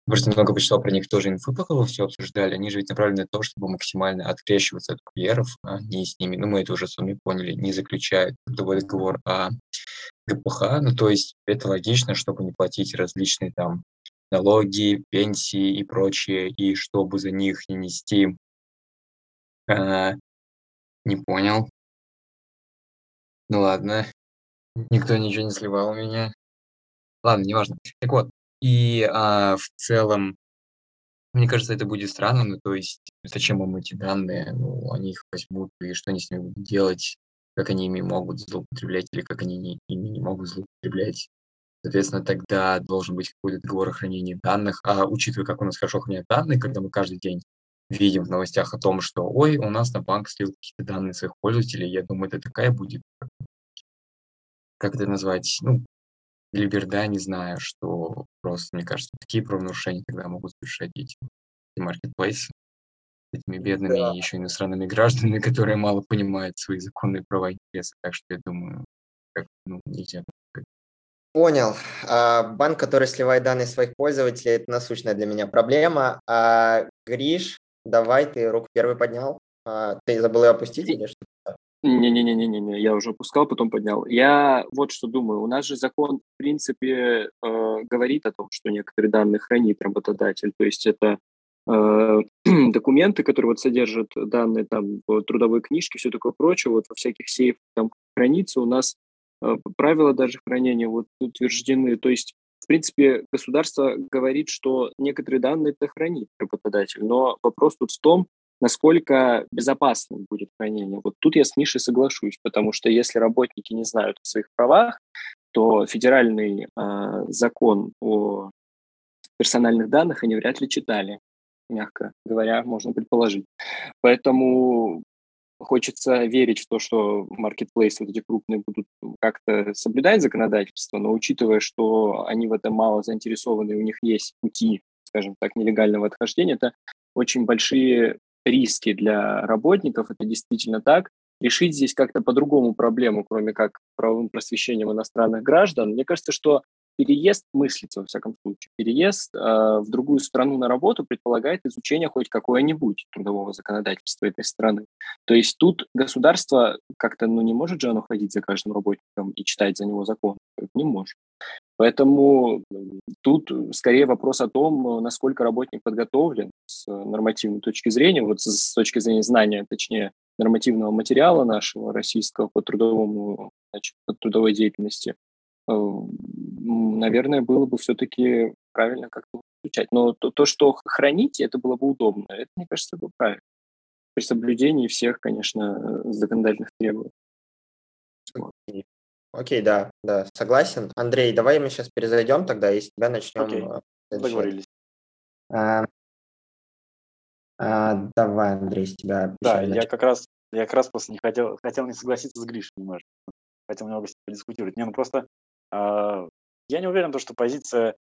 F: Просто немного почитал про них тоже инфы, пока вы все обсуждали. Они же ведь направлены на то, чтобы максимально открещиваться от курьеров, а не с ними, ну мы это уже с вами поняли, не заключают договор о ГПХ. Ну то есть это логично, чтобы не платить различные там налоги, пенсии и прочее, и чтобы за них не нести... А, не понял. Ну ладно. Никто ничего не сливал у меня. Ладно, неважно. Так вот, и а, в целом, мне кажется, это будет странно, ну, то есть, зачем им эти данные, ну, они их возьмут, и что они с ними будут делать, как они ими могут злоупотреблять, или как они не, ими не могут злоупотреблять. Соответственно, тогда должен быть какой-то договор о хранении данных. А учитывая, как у нас хорошо хранят данные, когда мы каждый день видим в новостях о том, что, ой, у нас на банк слил какие-то данные своих пользователей, я думаю, это такая будет, как это назвать, ну, Либерда не знаю, что просто, мне кажется, такие правонарушения тогда могут совершать эти маркетплейсы этими бедными да. еще иностранными гражданами, которые мало понимают свои законные права и интересы. Так что я думаю, как ну, нельзя.
B: Понял. А, банк, который сливает данные своих пользователей, это насущная для меня проблема. А, Гриш, давай, ты руку первый поднял. А, ты забыл ее опустить или что?
E: Не-не-не-не-не, я уже опускал, потом поднял. Я вот что думаю. У нас же закон, в принципе, э, говорит о том, что некоторые данные хранит работодатель. То есть это э, документы, которые вот содержат данные там трудовой книжке, все такое прочее, вот во всяких сейфах там хранится. У нас э, правила даже хранения вот утверждены. То есть принципе, государство говорит, что некоторые данные это хранит работодатель, но вопрос тут в том, насколько безопасным будет хранение. Вот тут я с Мишей соглашусь, потому что если работники не знают о своих правах, то федеральный э, закон о персональных данных они вряд ли читали, мягко говоря, можно предположить. Поэтому хочется верить в то, что маркетплейсы вот эти крупные будут как-то соблюдать законодательство, но учитывая, что они в этом мало заинтересованы, у них есть пути, скажем так, нелегального отхождения, это очень большие риски для работников, это действительно так. Решить здесь как-то по-другому проблему, кроме как правовым просвещением иностранных граждан, мне кажется, что переезд мыслится, во всяком случае. Переезд э, в другую страну на работу предполагает изучение хоть какое-нибудь трудового законодательства этой страны. То есть тут государство как-то ну, не может же оно ходить за каждым работником и читать за него закон. Не может. Поэтому тут скорее вопрос о том, насколько работник подготовлен с нормативной точки зрения, вот с точки зрения знания, точнее, нормативного материала нашего российского по трудовому, значит, по трудовой деятельности, наверное, было бы все-таки правильно как-то изучать. Но то, то, что хранить, это было бы удобно. Это, мне кажется, было правильно. При соблюдении всех, конечно, законодательных требований.
B: Okay. Окей, да, да, согласен. Андрей, давай мы сейчас перезайдем тогда и с тебя начнем. Окей,
D: э, договорились.
B: А, а, давай, Андрей, с тебя.
D: Да, я как раз, я как раз просто не хотел, хотел не согласиться с Гришей немножко. Хотел немного с ним подискутировать. Не, ну просто я не уверен, что позиция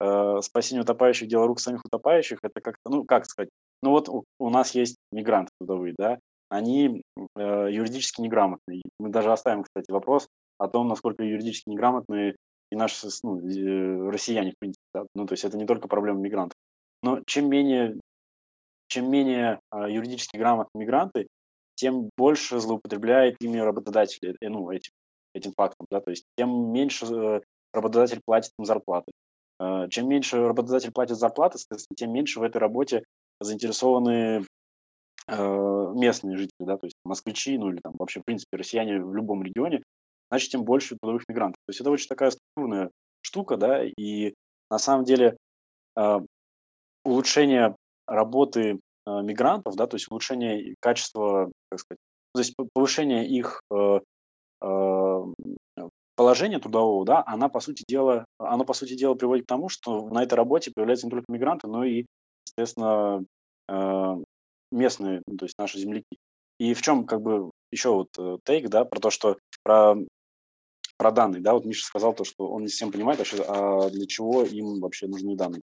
D: э, спасения утопающих, дело рук самих утопающих, это как-то, ну, как сказать, ну вот у, нас есть мигранты трудовые, да, они э, юридически неграмотные. Мы даже оставим, кстати, вопрос, о том, насколько юридически неграмотные и наши ну, россияне, в принципе. Да? Ну, то есть это не только проблема мигрантов. Но чем менее чем менее а, юридически грамотные мигранты, тем больше злоупотребляет ими работодатели, э, ну, этим, этим фактом, да, то есть тем меньше э, работодатель платит им зарплаты. Э, чем меньше работодатель платит зарплаты, тем меньше в этой работе заинтересованы местные жители, да, то есть москвичи, ну или там вообще, в принципе, россияне в любом регионе, значит, тем больше трудовых мигрантов. То есть это очень такая структурная штука, да, и на самом деле улучшение работы Э, мигрантов, да, то есть улучшение качества, как сказать, то есть повышение их э, э, положения трудового, да, она по сути дела, оно по сути дела приводит к тому, что на этой работе появляются не только мигранты, но и, соответственно, местные, ну, то есть наши земляки. И в чем как бы еще вот тейк, да, про то, что про про данные, да, вот Миша сказал то, что он не совсем понимает вообще, а для чего им вообще нужны данные.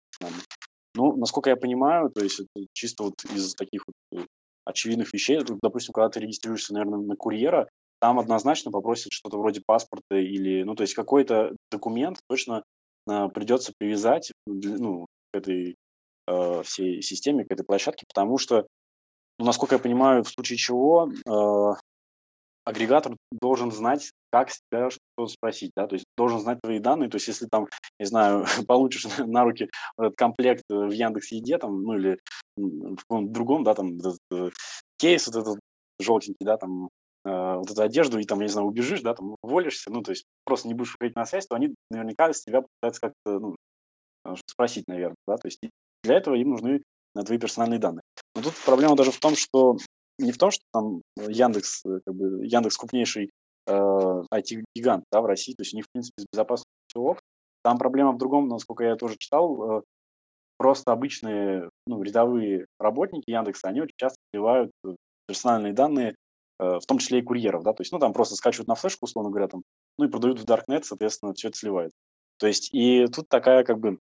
D: Ну, насколько я понимаю, то есть это чисто вот из таких вот э, очевидных вещей, допустим, когда ты регистрируешься, наверное, на курьера, там однозначно попросят что-то вроде паспорта или, ну, то есть какой-то документ точно э, придется привязать ну, к этой э, всей системе, к этой площадке, потому что, ну, насколько я понимаю, в случае чего э, агрегатор должен знать, как себя что спросить, да, то есть должен знать твои данные, то есть если там, не знаю, получишь на руки этот комплект в Яндекс Еде, там, ну или в каком-то другом, да, там, э, кейс вот этот желтенький, да, там, вот эту одежду, и там, я не знаю, убежишь, да, там, уволишься, ну, то есть просто не будешь выходить на связь, то они наверняка с тебя пытаются как-то, ну, э, спросить, наверное, да, то есть для этого им нужны твои персональные данные. Но тут проблема даже в том, что не в том, что там Яндекс, как бы, Яндекс крупнейший э, IT-гигант да, в России, то есть у них, в принципе, с безопасностью все Там проблема в другом, насколько я тоже читал, э, просто обычные ну, рядовые работники Яндекса, они очень часто сливают э, персональные данные, э, в том числе и курьеров, да, то есть, ну, там просто скачивают на флешку, условно говоря, там, ну, и продают в Darknet, соответственно, все это сливает. То есть, и тут такая, как бы,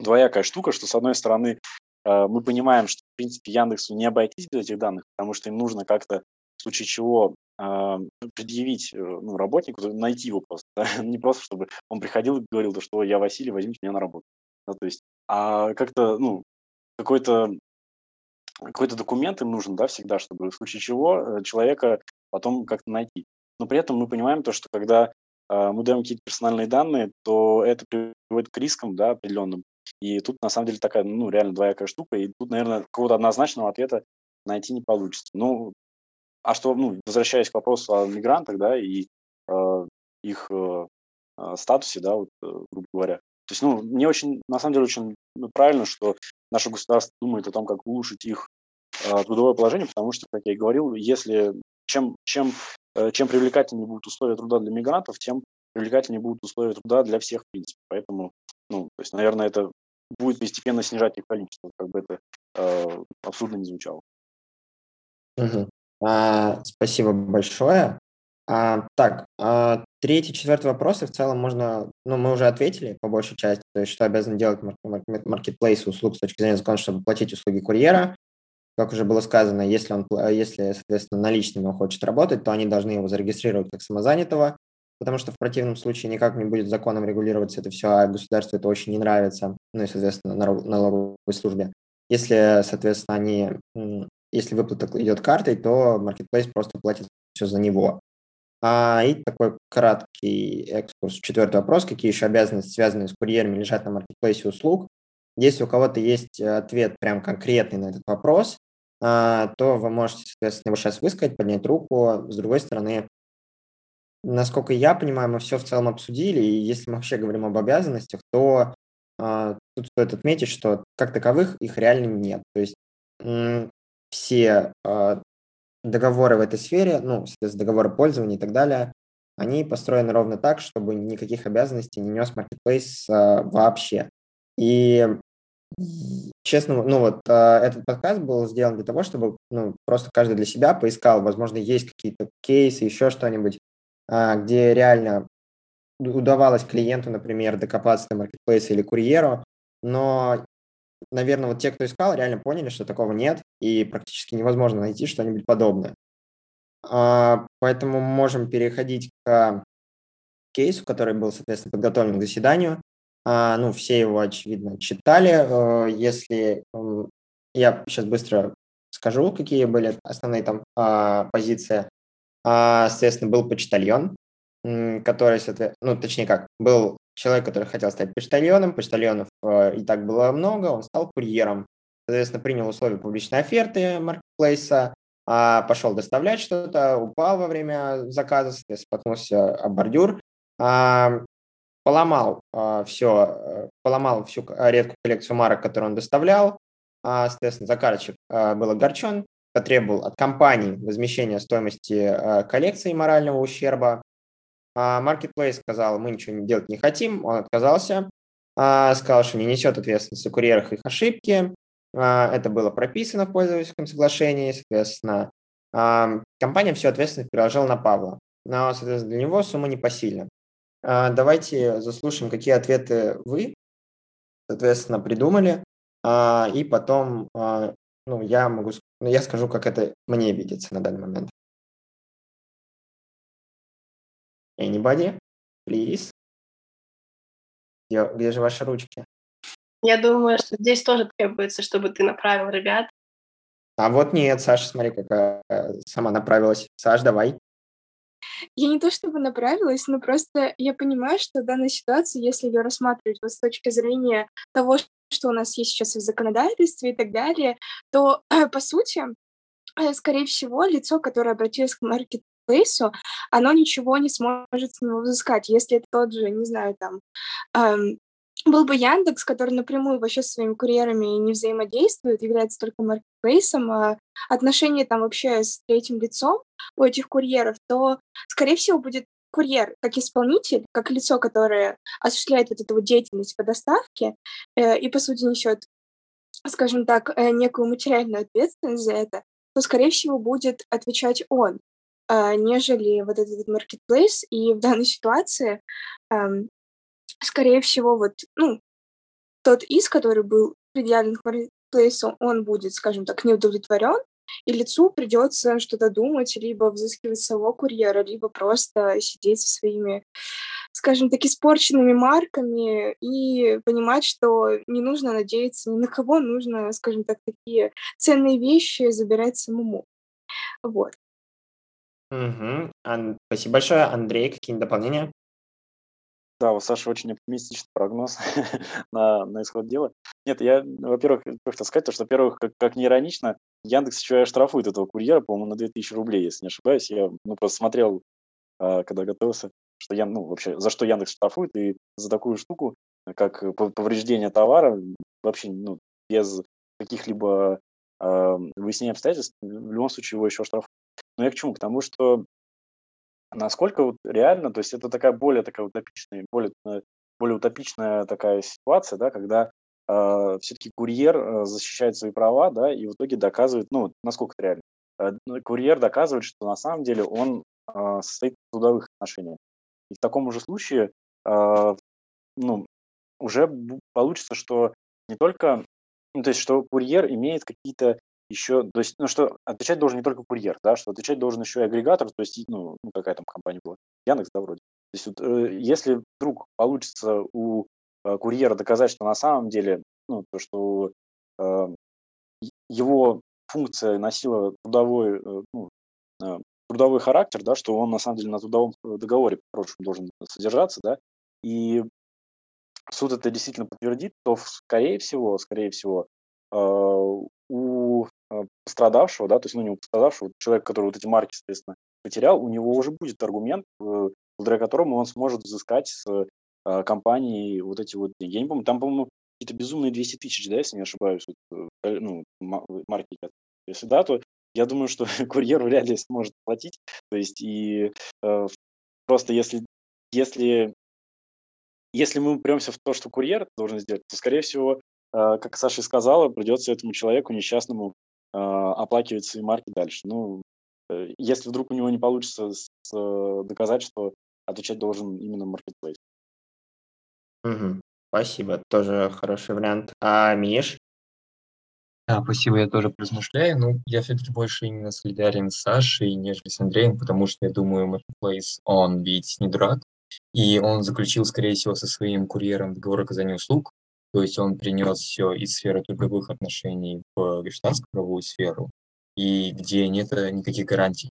D: двоякая штука, что, с одной стороны, э, мы понимаем, что, в принципе, Яндексу не обойтись без этих данных, потому что им нужно как-то, в случае чего, а, предъявить э, ну, работнику, найти его просто, да? не просто, чтобы он приходил и говорил, то, что я Василий, возьмите меня на работу. Да, то есть, а как-то, ну, какой-то какой-то документ им нужен, да, всегда, чтобы в случае чего э, человека потом как-то найти. Но при этом мы понимаем то, что когда э, мы даем какие-то персональные данные, то это приводит к рискам, да, определенным. И тут, на самом деле, такая, ну, реально двоякая штука, и тут, наверное, какого-то однозначного ответа найти не получится. Ну, а что, ну, возвращаясь к вопросу о мигрантах, да, и э, их э, а, статусе, да, вот, э, грубо говоря. То есть, ну, мне очень, на самом деле, очень ну, правильно, что наше государство думает о том, как улучшить их э, трудовое положение, потому что, как я и говорил, если чем, чем, э, чем привлекательнее будут условия труда для мигрантов, тем привлекательнее будут условия труда для всех, в принципе. Поэтому, ну, то есть, наверное, это будет постепенно снижать их количество, как бы это э, абсурдно не звучало.
B: Угу. А, спасибо большое. А, так, а, третий, четвертый вопросы в целом можно, ну, мы уже ответили по большей части, то есть что обязан делать маркетплейс услуг с точки зрения закона, чтобы платить услуги курьера. Как уже было сказано, если он, если, соответственно, наличными он хочет работать, то они должны его зарегистрировать как самозанятого, потому что в противном случае никак не будет законом регулироваться это все, а государству это очень не нравится, ну и, соответственно, налоговой службе. Если, соответственно, они если выплата идет картой, то Marketplace просто платит все за него. А, и такой краткий экскурс. Четвертый вопрос. Какие еще обязанности, связанные с курьерами, лежат на маркетплейсе услуг? Если у кого-то есть ответ прям конкретный на этот вопрос, а, то вы можете, соответственно, его сейчас высказать, поднять руку. С другой стороны, насколько я понимаю, мы все в целом обсудили, и если мы вообще говорим об обязанностях, то а, тут стоит отметить, что как таковых их реально нет. То есть все э, договоры в этой сфере, ну, договоры пользования и так далее, они построены ровно так, чтобы никаких обязанностей не нес Marketplace э, вообще. И честно, ну вот э, этот подкаст был сделан для того, чтобы ну, просто каждый для себя поискал, возможно, есть какие-то кейсы, еще что-нибудь, э, где реально удавалось клиенту, например, докопаться до маркетплейса или курьеру, но наверное, вот те, кто искал, реально поняли, что такого нет, и практически невозможно найти что-нибудь подобное. А, поэтому можем переходить к кейсу, который был, соответственно, подготовлен к заседанию. А, ну, все его, очевидно, читали. Э, если, я сейчас быстро скажу, какие были основные там а, позиции. Соответственно, был почтальон, который, ну, точнее как, был человек, который хотел стать почтальоном, почтальонов а, и так было много, он стал курьером. Соответственно, принял условия публичной оферты маркетплейса, пошел доставлять что-то, упал во время заказа, споткнулся об бордюр, а, поломал а, все, э, поломал всю редкую коллекцию марок, которую он доставлял, а, соответственно, заказчик был огорчен, потребовал от компании возмещения стоимости коллекции морального ущерба. Marketplace сказал, мы ничего делать не хотим, он отказался, сказал, что не несет ответственность за курьерах их ошибки. Это было прописано в пользовательском соглашении, соответственно, компания всю ответственность переложила на Павла. Но, соответственно, для него сумма непосильна. Давайте заслушаем, какие ответы вы, соответственно, придумали а, и потом а, ну, я могу, ну, я скажу, как это мне видится на данный момент. Anybody, please? Где, где же ваши ручки?
C: Я думаю, что здесь тоже требуется, чтобы ты направил ребят.
B: А вот нет, Саша, смотри, какая сама направилась. Саш, давай.
A: Я не то чтобы направилась, но просто я понимаю, что данная ситуация, если ее рассматривать вот с точки зрения того, что у нас есть сейчас в законодательстве и так далее, то, по сути, э, скорее всего, лицо, которое обратилось к маркетплейсу, оно ничего не сможет с него взыскать, если это тот же, не знаю, там, эм, был бы Яндекс, который напрямую вообще со своими курьерами не взаимодействует, является только маркетплейсом, а отношения там вообще с третьим лицом у этих курьеров, то, скорее всего, будет курьер как исполнитель, как лицо, которое осуществляет вот эту вот деятельность по доставке э, и, по сути, несет, скажем так, э, некую материальную ответственность за это, то, скорее всего, будет отвечать он, нежели вот этот marketplace. И в данной ситуации, скорее всего, вот, ну, тот иск, который был предъявлен к marketplace, он будет, скажем так, не удовлетворен, и лицу придется что-то думать, либо взыскивать своего курьера, либо просто сидеть со своими, скажем так, испорченными марками и понимать, что не нужно надеяться ни на кого, нужно, скажем так, такие ценные вещи забирать самому. Вот.
B: Угу. Ан- Спасибо большое. Андрей, какие дополнения?
D: Да, у Саши очень оптимистичный прогноз на, на исход дела. Нет, я, во-первых, хотел сказать, то, что, во-первых, как, как не иронично, Яндекс еще штрафует этого курьера, по-моему, на 2000 рублей, если не ошибаюсь. Я ну, просто смотрел, а, когда готовился, что я, ну, вообще, за что Яндекс штрафует, и за такую штуку, как повреждение товара, вообще, ну, без каких-либо э, выяснения обстоятельств, в любом случае его еще штрафуют. Но я к чему? К тому, что Насколько вот реально, то есть это такая более такая утопичная, более, э, более утопичная такая ситуация, да, когда э, все-таки курьер э, защищает свои права, да, и в итоге доказывает, ну, насколько это реально. Э, ну, курьер доказывает, что на самом деле он э, состоит в трудовых отношениях. И в таком же случае, э, ну, уже получится, что не только, ну, то есть, что курьер имеет какие-то еще, то есть, ну, что отвечать должен не только курьер, да, что отвечать должен еще и агрегатор, то есть, ну, ну какая там компания была, Яндекс, да, вроде. То есть, вот, э, если вдруг получится у э, курьера доказать, что на самом деле, ну, то, что э, его функция носила трудовой, э, ну, э, трудовой характер, да, что он на самом деле на трудовом договоре, по-хорошему, должен содержаться, да, и суд это действительно подтвердит, то, скорее всего, скорее всего, э, у а, пострадавшего, да, то есть, ну, не у пострадавшего, человек, который вот эти марки, соответственно, потерял, у него уже будет аргумент, э, благодаря которому он сможет взыскать с э, компании вот эти вот деньги. Я не помню, там, по-моему, какие-то безумные 200 тысяч, да, если не ошибаюсь, вот, э, ну, марки. Если да, то я думаю, что курьер вряд ли сможет платить. То есть и э, просто если, если, если мы упремся в то, что курьер должен сделать, то, скорее всего, э, как Саша сказала, придется этому человеку несчастному а, оплакивать свои марки дальше. Ну, э, если вдруг у него не получится с, э, доказать, что отвечать должен именно маркетплейс.
B: Угу. Спасибо, тоже хороший вариант. А Миш?
F: Да, спасибо, я тоже размышляю. Ну, я все-таки больше именно солидарен с Сашей, нежели с Андреем, потому что я думаю, Marketplace, он ведь не дурак, и он заключил, скорее всего, со своим курьером договор оказания услуг, То есть он принес все из сферы трудовых отношений в гражданскую правовую сферу, и где нет э, никаких гарантий.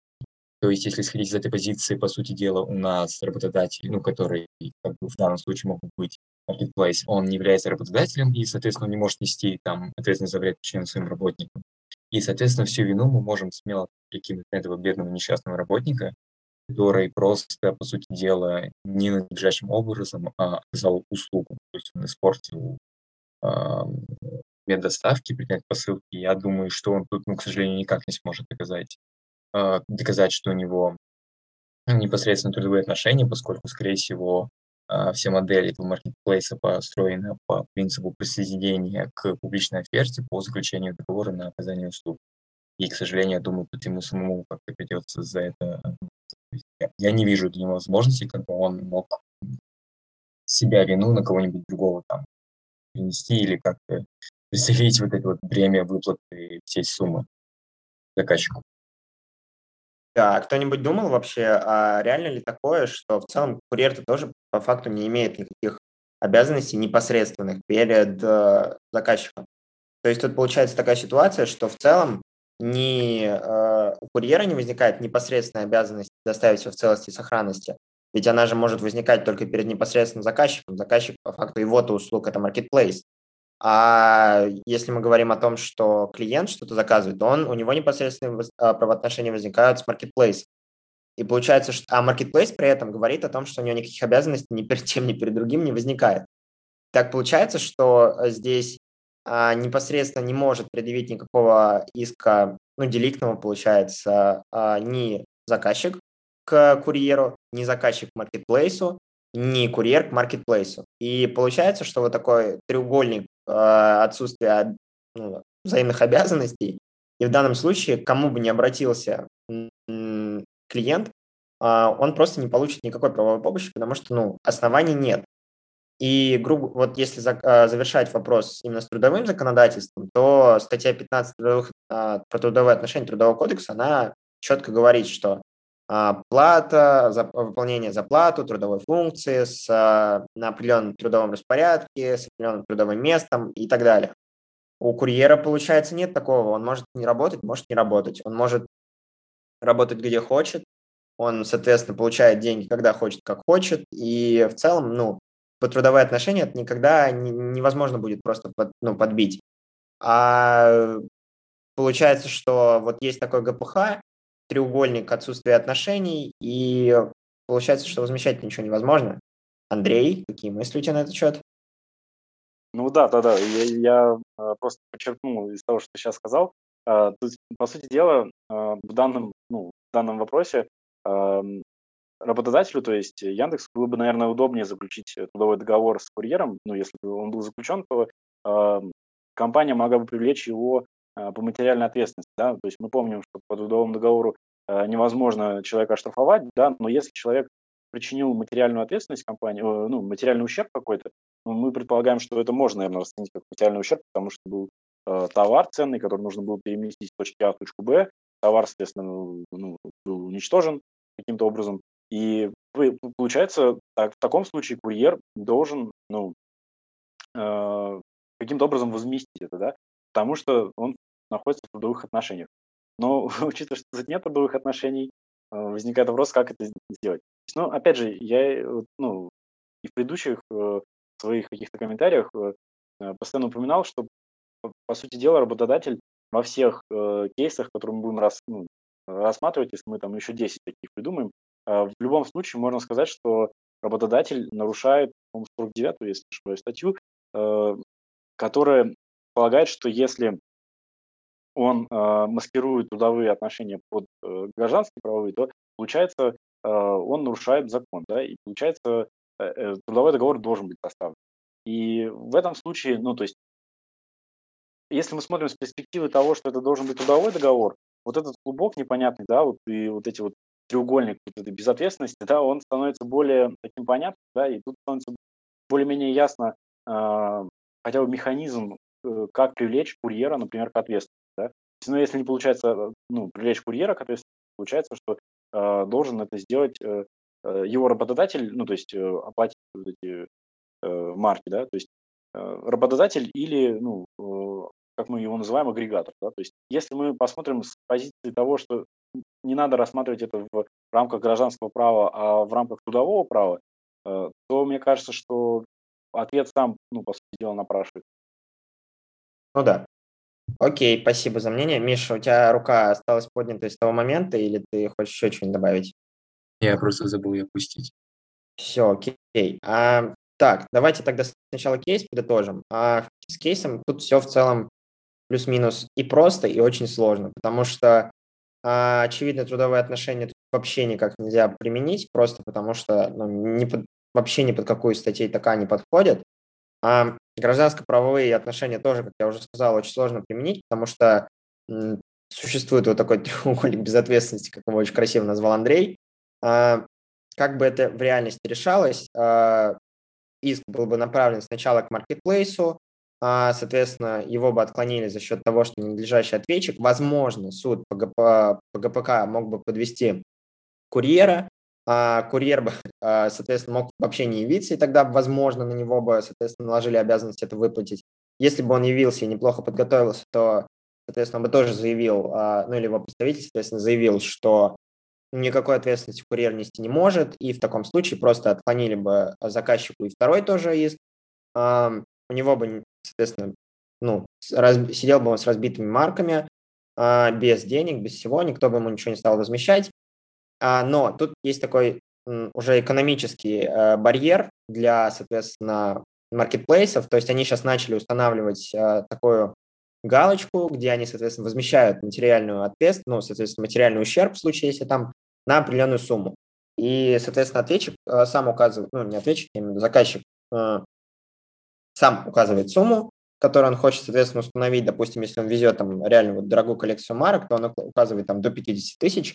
F: То есть, если исходить из этой позиции, по сути дела, у нас работодатель, ну, который как бы, в данном случае могут быть marketplace, он не является работодателем и, соответственно, он не может нести там ответственность за вред причинен своим работникам. И, соответственно, всю вину мы можем смело прикинуть на этого бедного несчастного работника, который просто, по сути дела, не надлежащим образом а, оказал услугу. То есть он испортил а, меддоставки, принять посылки. Я думаю, что он тут, ну, к сожалению, никак не сможет доказать, а, доказать, что у него непосредственно трудовые отношения, поскольку, скорее всего, а, все модели этого маркетплейса построены по принципу присоединения к публичной оферте по заключению договора на оказание услуг. И, к сожалению, я думаю, тут ему самому как-то придется за это... Я не вижу для него возможности, как бы он мог себя вину на кого-нибудь другого там перенести или как-то разделить вот это вот бремя выплаты всей суммы заказчику.
B: Да, а кто-нибудь думал вообще, а реально ли такое, что в целом курьер-то тоже по факту не имеет никаких обязанностей непосредственных перед э, заказчиком? То есть тут получается такая ситуация, что в целом ни э, у курьера не возникает непосредственная обязанность доставить все в целости и сохранности, ведь она же может возникать только перед непосредственным заказчиком. Заказчик по факту его-то услуг – это marketplace. А если мы говорим о том, что клиент что-то заказывает, то он, у него непосредственно а, правоотношения возникают с marketplace. И получается, что а marketplace при этом говорит о том, что у него никаких обязанностей ни перед тем, ни перед другим не возникает. Так получается, что здесь а, непосредственно не может предъявить никакого иска, ну, деликтного, получается, а, ни заказчик к курьеру, ни заказчик к маркетплейсу, ни курьер к маркетплейсу. И получается, что вот такой треугольник Э, отсутствие ну, взаимных обязанностей. И в данном случае, кому бы ни обратился клиент, а, он просто не получит никакой правовой помощи, потому что ну, оснований нет. И грубо, вот если э, завершать вопрос именно с трудовым законодательством, то статья 15 трудовых, про трудовые отношения Трудового кодекса, она четко говорит, что плата, за, выполнение зарплату, трудовой функции с, а, на определенном трудовом распорядке, с определенным трудовым местом и так далее. У курьера, получается, нет такого. Он может не работать, может не работать. Он может работать где хочет. Он, соответственно, получает деньги, когда хочет, как хочет. И в целом, ну, по трудовые отношения это никогда не, невозможно будет просто под, ну, подбить. А получается, что вот есть такой ГПХ, треугольник отсутствия отношений, и получается, что возмещать ничего невозможно. Андрей, какие мысли у тебя на этот счет?
D: Ну да, да, да. Я, я а, просто подчеркнул из того, что ты сейчас сказал. А, тут, по сути дела, а, в данном, ну, в данном вопросе работодателю, то есть Яндекс, было бы, наверное, удобнее заключить трудовой договор с курьером. Ну, если бы он был заключен, то компания могла бы привлечь его по материальной ответственности. Да? То есть мы помним, что по трудовому договору э, невозможно человека оштрафовать, да, но если человек причинил материальную ответственность компании, ну, материальный ущерб какой-то, ну, мы предполагаем, что это можно, наверное, расценить как материальный ущерб, потому что был э, товар ценный, который нужно было переместить с точки А в точку Б, товар, соответственно, ну, был уничтожен каким-то образом, и получается, так, в таком случае курьер должен, ну, э, каким-то образом возместить это, да, потому что он находится в трудовых отношениях. Но учитывая, что тут нет трудовых отношений, э, возникает вопрос, как это сделать. Но, опять же, я ну, и в предыдущих э, своих каких-то комментариях э, постоянно упоминал, что, по сути дела, работодатель во всех кейсах, которые мы будем рас, ну, рассматривать, если мы там еще 10 таких придумаем, в любом случае можно сказать, что работодатель нарушает, по 49 если не ошибаюсь, статью, которая полагает, что если он э, маскирует трудовые отношения под э, гражданские правовые, то получается э, он нарушает закон, да, и получается э, э, трудовой договор должен быть составлен. И в этом случае, ну то есть, если мы смотрим с перспективы того, что это должен быть трудовой договор, вот этот клубок непонятный, да, вот и вот эти вот треугольник вот этой безответственности, да, он становится более таким понятным, да, и тут становится более-менее ясно э, хотя бы механизм, э, как привлечь курьера, например, к ответственности. Да? Но ну, если не получается э, ну, привлечь курьера к ответственности, получается, что э, должен это сделать э, э его работодатель, ну, то есть э, оплатить вот эти э, марки, да, то есть работодатель или, ну, как мы его называем, агрегатор. Да? То есть если мы посмотрим с позиции того, что не надо рассматривать это в рамках гражданского права, а в рамках трудового права, то мне кажется, что ответ сам, ну, по сути дела, напрашивает.
B: Ну да. Окей, спасибо за мнение. Миша, у тебя рука осталась поднята с того момента, или ты хочешь еще что-нибудь добавить?
F: Я просто забыл ее опустить.
B: Все, окей. А, так, давайте тогда сначала кейс подытожим. А с кейсом тут все в целом плюс-минус и просто, и очень сложно, потому что а, очевидно трудовые отношения тут вообще никак нельзя применить, просто потому что ну, не под, вообще ни под какую статью такая не подходит. А гражданско-правовые отношения тоже, как я уже сказал, очень сложно применить, потому что существует вот такой треугольник безответственности, как его очень красиво назвал Андрей. А, как бы это в реальности решалось, а, иск был бы направлен сначала к маркетплейсу, а, соответственно, его бы отклонили за счет того, что ненадлежащий ответчик. Возможно, суд по, ГП, по ГПК мог бы подвести курьера, а курьер бы, а, соответственно, мог вообще не явиться, и тогда, возможно, на него бы, соответственно, наложили обязанность это выплатить. Если бы он явился и неплохо подготовился, то, соответственно, он бы тоже заявил, а, ну или его представитель, соответственно, заявил, что никакой ответственности курьер нести не может, и в таком случае просто отклонили бы заказчику и второй тоже иск. У него бы соответственно, ну, раз, сидел бы он с разбитыми марками, без денег, без всего, никто бы ему ничего не стал возмещать. А, но тут есть такой уже экономический а, барьер для, соответственно, маркетплейсов, то есть они сейчас начали устанавливать а, такую галочку, где они, соответственно, возмещают материальную ответственность, ну, соответственно, материальный ущерб в случае, если там на определенную сумму. И, соответственно, ответчик а, сам указывает, ну, не ответчик, а именно заказчик сам указывает сумму, которую он хочет, соответственно, установить. Допустим, если он везет там реально вот дорогую коллекцию марок, то он указывает там до 50 тысяч,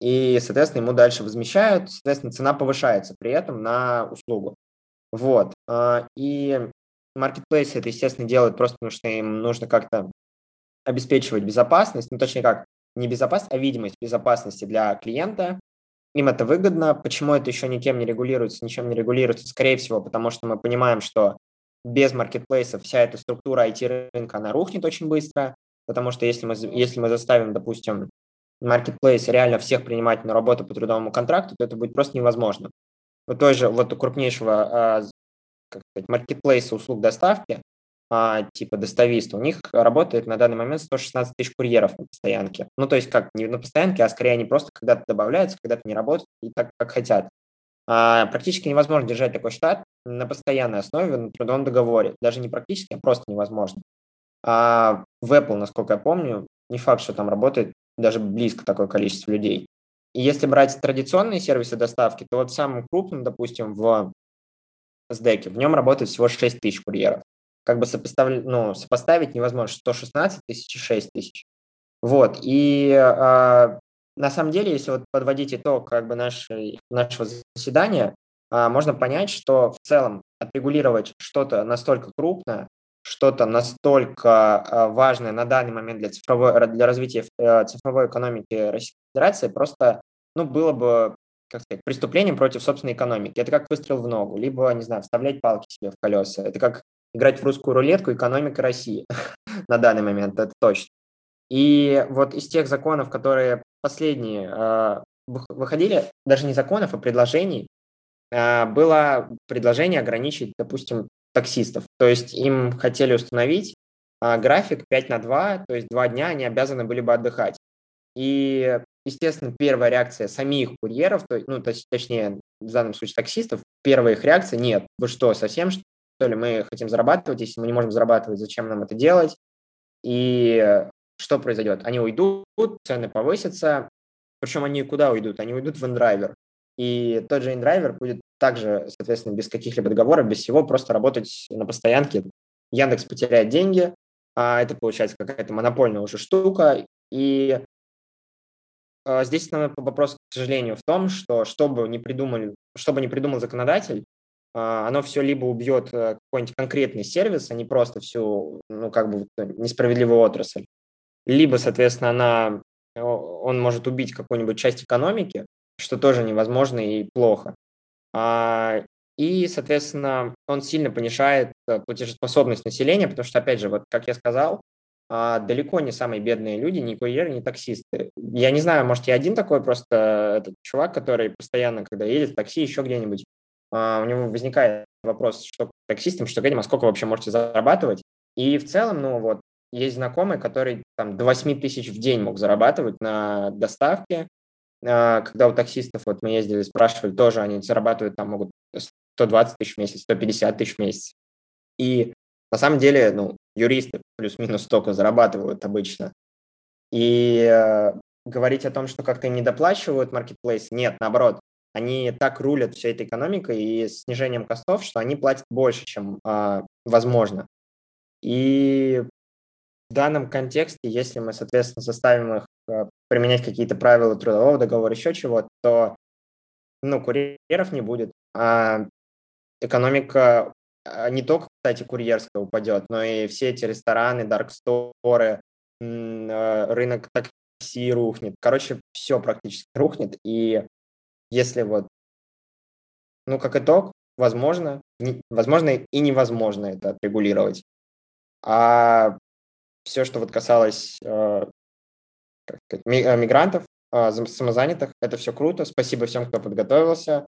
B: и, соответственно, ему дальше возмещают, соответственно, цена повышается при этом на услугу. Вот. А, и маркетплейсы это, естественно, делают просто потому, что им нужно как-то обеспечивать безопасность, ну, точнее как, не безопасность, а видимость безопасности для клиента. Им это выгодно. Почему это еще никем не регулируется, ничем не регулируется? Скорее всего, потому что мы понимаем, что без маркетплейсов вся эта структура IT-рынка, она рухнет очень быстро, потому что если мы, если мы заставим, допустим, маркетплейс реально всех принимать на работу по трудовому контракту, то это будет просто невозможно. У той же, вот у крупнейшего а, как сказать, маркетплейса услуг доставки, а, типа достависта, у них работает на данный момент 116 тысяч курьеров на постоянке. Ну, то есть как не на постоянке, а скорее они просто когда-то добавляются, когда-то не работают и так, как хотят. А, практически невозможно держать такой штат на постоянной основе на трудовом договоре. Даже не практически, а просто невозможно. А в Apple, насколько я помню, не факт, что там работает даже близко такое количество людей. И если брать традиционные сервисы доставки, то вот самым крупным, допустим, в SDEC, в нем работает всего 6 тысяч курьеров. Как бы сопоставить, ну, сопоставить невозможно 116 тысяч и 6 тысяч. Вот, и а, на самом деле, если вот подводить итог как бы нашей, нашего заседания, а, можно понять, что в целом отрегулировать что-то настолько крупное, что-то настолько а, важное на данный момент для, цифровой, для развития э, цифровой экономики Российской Федерации просто ну, было бы как сказать, преступлением против собственной экономики. Это как выстрел в ногу, либо, не знаю, вставлять палки себе в колеса. Это как играть в русскую рулетку экономика России на данный момент, это точно. И вот из тех законов, которые последние э, выходили, даже не законов, а предложений, э, было предложение ограничить, допустим, таксистов. То есть им хотели установить э, график 5 на 2, то есть два дня они обязаны были бы отдыхать. И, естественно, первая реакция самих курьеров, то, ну, то, точнее, в данном случае таксистов, первая их реакция – нет, вы что, совсем что ли, мы хотим зарабатывать, если мы не можем зарабатывать, зачем нам это делать? И что произойдет? Они уйдут, цены повысятся, причем они куда уйдут? Они уйдут в InDriver. И тот же InDriver будет также, соответственно, без каких-либо договоров, без всего, просто работать на постоянке. Яндекс потеряет деньги, а это получается какая-то монопольная уже штука. И а, здесь основной вопрос, к сожалению, в том, что что бы ни придумали, что бы придумал законодатель, а, оно все либо убьет э, какой-нибудь конкретный сервис, а не просто всю, ну, как бы несправедливую отрасль, либо, соответственно, она, он может убить какую-нибудь часть экономики, что тоже невозможно и плохо. А, И, соответственно, он сильно понижает э, платежеспособность населения, потому что, опять же, вот как я сказал, а, далеко не самые бедные люди, ни курьеры, ни таксисты. Я не знаю, может, я один такой просто этот чувак, который постоянно, когда едет в такси, еще где-нибудь, а, у него возникает вопрос, что таксистам, что людям, а сколько вообще можете зарабатывать. И в целом, ну вот, есть знакомый, который там до 8 тысяч в день мог зарабатывать на доставке. А, когда у таксистов, вот мы ездили, спрашивали, тоже они зарабатывают там могут 120 тысяч в месяц, 150 тысяч в месяц. И на самом деле, ну, юристы плюс-минус столько зарабатывают обычно. И э, говорить о том, что как-то не доплачивают маркетплейс, нет, наоборот, они так рулят всей этой экономикой и снижением костов, что они платят больше, чем э, возможно. И в данном контексте, если мы, соответственно, заставим их э, применять какие-то правила трудового договора, еще чего, то ну, курьеров не будет, а экономика а, не только, кстати, курьерская упадет, но и все эти рестораны, дарксторы, а, рынок такси рухнет. Короче, все практически рухнет. И если вот, ну, как итог, возможно, не, возможно и невозможно это отрегулировать. А все, что вот касалось э, сказать, мигрантов, э, самозанятых, это все круто. Спасибо всем, кто подготовился.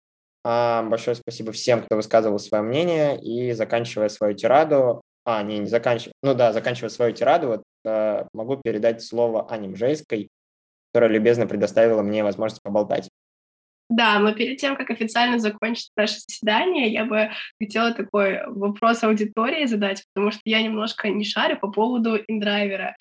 B: А, большое спасибо всем, кто высказывал свое мнение. И заканчивая свою тираду, а, не, не заканчивая, ну да, заканчивая свою тираду, вот э, могу передать слово Ане Мжейской, которая любезно предоставила мне возможность поболтать.
C: Да, но перед тем, как официально закончить наше заседание, я бы хотела такой вопрос аудитории задать, потому что я немножко не шарю по поводу индрайвера.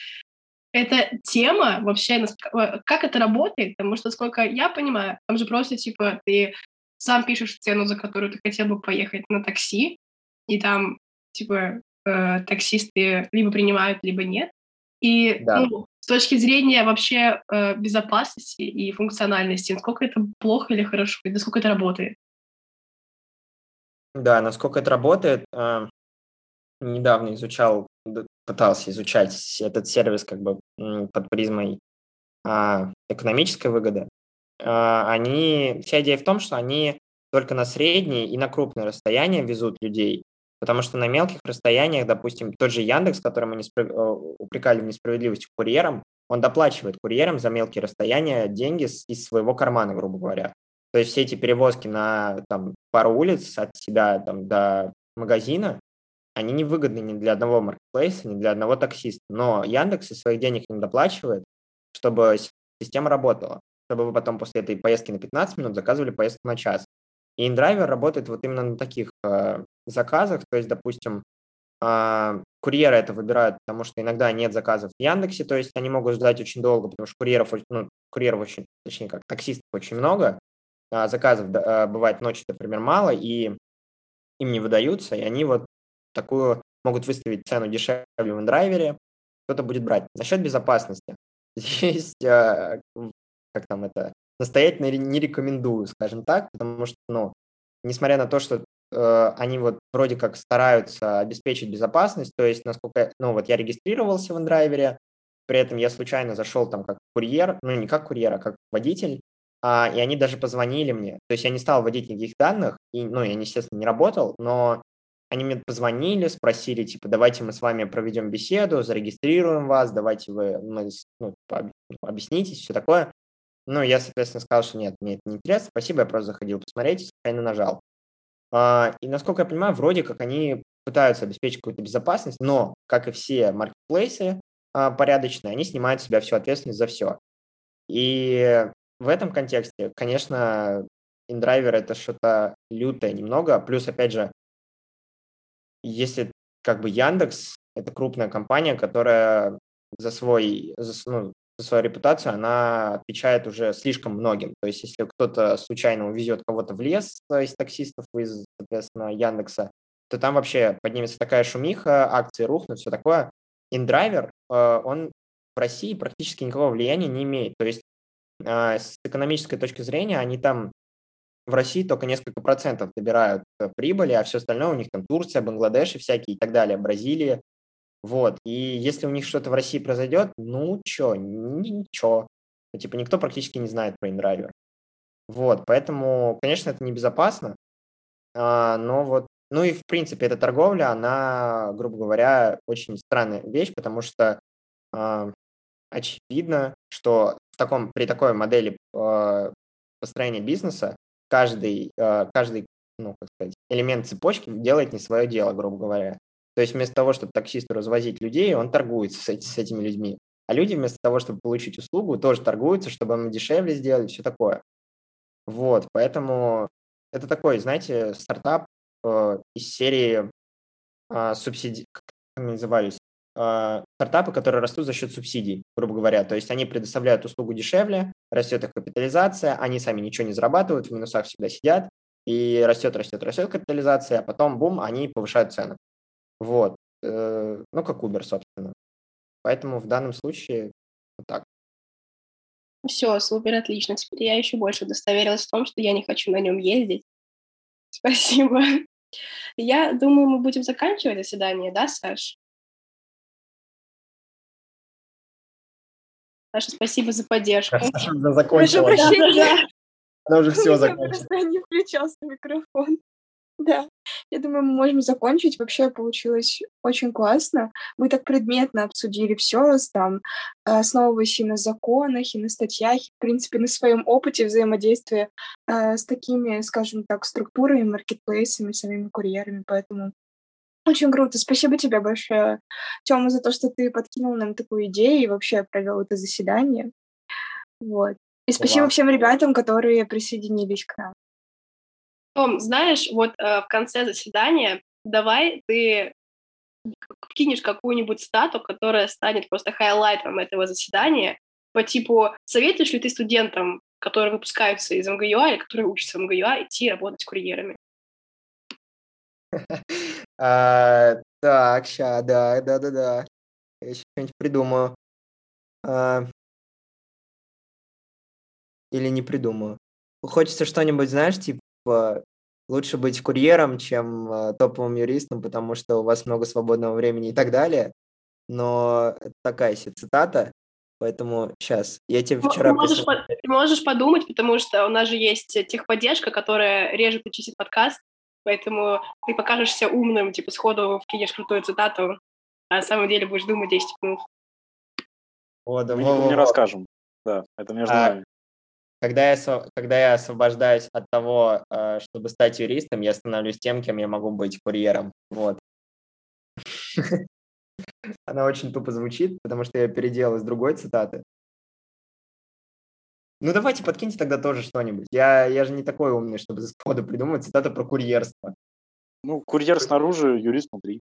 C: Эта тема вообще, э, как это работает, потому что, сколько я понимаю, там же просто, типа, ты сам пишешь цену, за которую ты хотел бы поехать на такси, и там, типа, э, таксисты либо принимают, либо нет. И да. ну, с точки зрения вообще э, безопасности и функциональности, насколько это плохо или хорошо, и насколько это работает?
B: Да, насколько это работает, э, недавно изучал, пытался изучать этот сервис как бы под призмой э, экономической выгоды. А, они, вся идея в том, что они только на средние и на крупные расстояния везут людей, потому что на мелких расстояниях, допустим, тот же Яндекс, который мы не спро... Э, упрекали в несправедливости курьерам, он доплачивает курьерам за мелкие расстояния деньги из своего кармана, грубо говоря. То есть все эти перевозки на там, пару улиц от себя там, до магазина, они невыгодны ни для одного маркетплейса, ни для одного таксиста. Но Яндекс из своих денег им доплачивает, чтобы система работала чтобы вы потом после этой поездки на 15 минут заказывали поездку на час. И InDriver работает вот именно на таких э, заказах, то есть, допустим, э, курьеры это выбирают, потому что иногда нет заказов в Яндексе, то есть они могут ждать очень долго, потому что курьеров, ну, курьеров очень, точнее как, таксистов очень много, а заказов э, бывает ночью, например, мало, и им не выдаются, и они вот такую могут выставить цену дешевле в индрайвере, кто-то будет брать. Насчет безопасности. Здесь э, как там это, настоятельно не рекомендую, скажем так, потому что, ну, несмотря на то, что они вот вроде как стараются обеспечить безопасность, то есть, насколько, ну, вот я регистрировался в индрайвере, при этом я случайно зашел там как курьер, ну, не как курьер, а как водитель, а, и они даже позвонили мне. То есть я не стал вводить никаких данных, и, ну, я, естественно, не работал, но они мне позвонили, спросили, типа, давайте мы с вами проведем беседу, зарегистрируем вас, давайте вы ну, ну, объяснитесь, все такое. Ну, я, соответственно, сказал, что нет, мне это не интересно, спасибо, я просто заходил посмотреть, случайно нажал. А, и, насколько я понимаю, вроде как они пытаются обеспечить какую-то безопасность, но, как и все маркетплейсы а, порядочные, они снимают с себя всю ответственность за все. И в этом контексте, конечно, индрайвер это что-то лютое немного, плюс, опять же, если как бы Яндекс, это крупная компания, которая за свой, за, ну, за свою репутацию, она отвечает уже слишком многим. То есть если кто-то случайно увезет кого-то в лес из таксистов, из, соответственно, Яндекса, то там вообще поднимется такая шумиха, акции рухнут, все такое. inDriver, э, он в России практически никакого влияния не имеет. То есть э, с экономической точки зрения они там в России только несколько процентов добирают э, прибыли, а все остальное у них там Турция, Бангладеш и всякие и так далее, Бразилия. Вот, и если у них что-то в России произойдет, ну, чё, ничего. Ну, типа, никто практически не знает про inDriver. Вот, поэтому, конечно, это небезопасно. А, но вот, ну и в принципе эта торговля, она, грубо говоря, очень странная вещь, потому что а, очевидно, что в таком, при такой модели а, построения бизнеса каждый, а, каждый ну, как сказать, элемент цепочки делает не свое дело, грубо говоря. То есть вместо того, чтобы таксисту развозить людей, он торгуется с, эти, с этими людьми. А люди вместо того, чтобы получить услугу, тоже торгуются, чтобы им дешевле сделали, все такое. Вот, поэтому это такой, знаете, стартап э, из серии э, субсидий, как они назывались, э, стартапы, которые растут за счет субсидий, грубо говоря. То есть они предоставляют услугу дешевле, растет их капитализация, они сами ничего не зарабатывают, в минусах всегда сидят, и растет, растет, растет капитализация, а потом, бум, они повышают цену. Вот. Э, ну, как Uber, собственно. Поэтому в данном случае вот так.
C: Все, супер, отлично. Теперь я еще больше удостоверилась в том, что я не хочу на нем ездить. Спасибо. Я думаю, мы будем заканчивать заседание, да, Саш? Саша, спасибо за поддержку.
B: Саша закончила.
A: Прошу прощения.
B: Она уже все
A: закончила. Просто не включался микрофон. Да, я думаю, мы можем закончить. Вообще получилось очень классно. Мы так предметно обсудили все, там, основываясь и на законах, и на статьях, и, в принципе, на своем опыте взаимодействия э, с такими, скажем так, структурами, маркетплейсами, самими курьерами. Поэтому очень круто. Спасибо тебе большое, Тёма, за то, что ты подкинул нам такую идею и вообще провел это заседание. Вот. И спасибо всем ребятам, которые присоединились к нам.
C: Том, знаешь, вот э, в конце заседания давай ты кинешь какую-нибудь стату, которая станет просто хайлайтом этого заседания, по типу, советуешь ли ты студентам, которые выпускаются из МГУА или которые учатся в МГУА, идти работать курьерами?
B: А, так, ща, да, да, да, да. Я еще что-нибудь придумаю. А, или не придумаю. Хочется что-нибудь, знаешь, типа Типа, лучше быть курьером, чем э, топовым юристом, потому что у вас много свободного времени и так далее. Но такая себе цитата, поэтому сейчас. Я тебе вчера...
C: Ты можешь, по- ты можешь подумать, потому что у нас же есть техподдержка, которая режет и чистит подкаст, поэтому ты покажешься умным, типа сходу вкинешь крутую цитату, а на самом деле будешь думать 10 минут.
D: О, да, Мы никому не расскажем. Да, это между а, нами.
B: Когда я, когда я освобождаюсь от того, э, чтобы стать юристом, я становлюсь тем, кем я могу быть курьером. Вот. Она очень тупо звучит, потому что я переделал из другой цитаты. Ну, давайте подкиньте тогда тоже что-нибудь. Я, я же не такой умный, чтобы за сходу придумывать цитату про курьерство.
D: Ну, курьер снаружи, юрист внутри.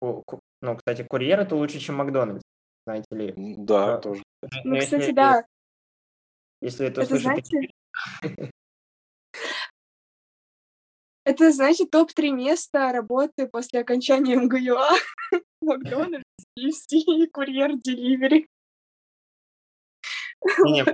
B: Ну, кстати, курьер это лучше, чем Макдональдс, знаете ли.
D: Да, Но, тоже.
A: Ну, кстати, да.
B: Если это, это
A: знаете... Это, значит, топ-3 места работы после окончания МГУА. Макдональдс, KFC и курьер деливери.
B: Не, не,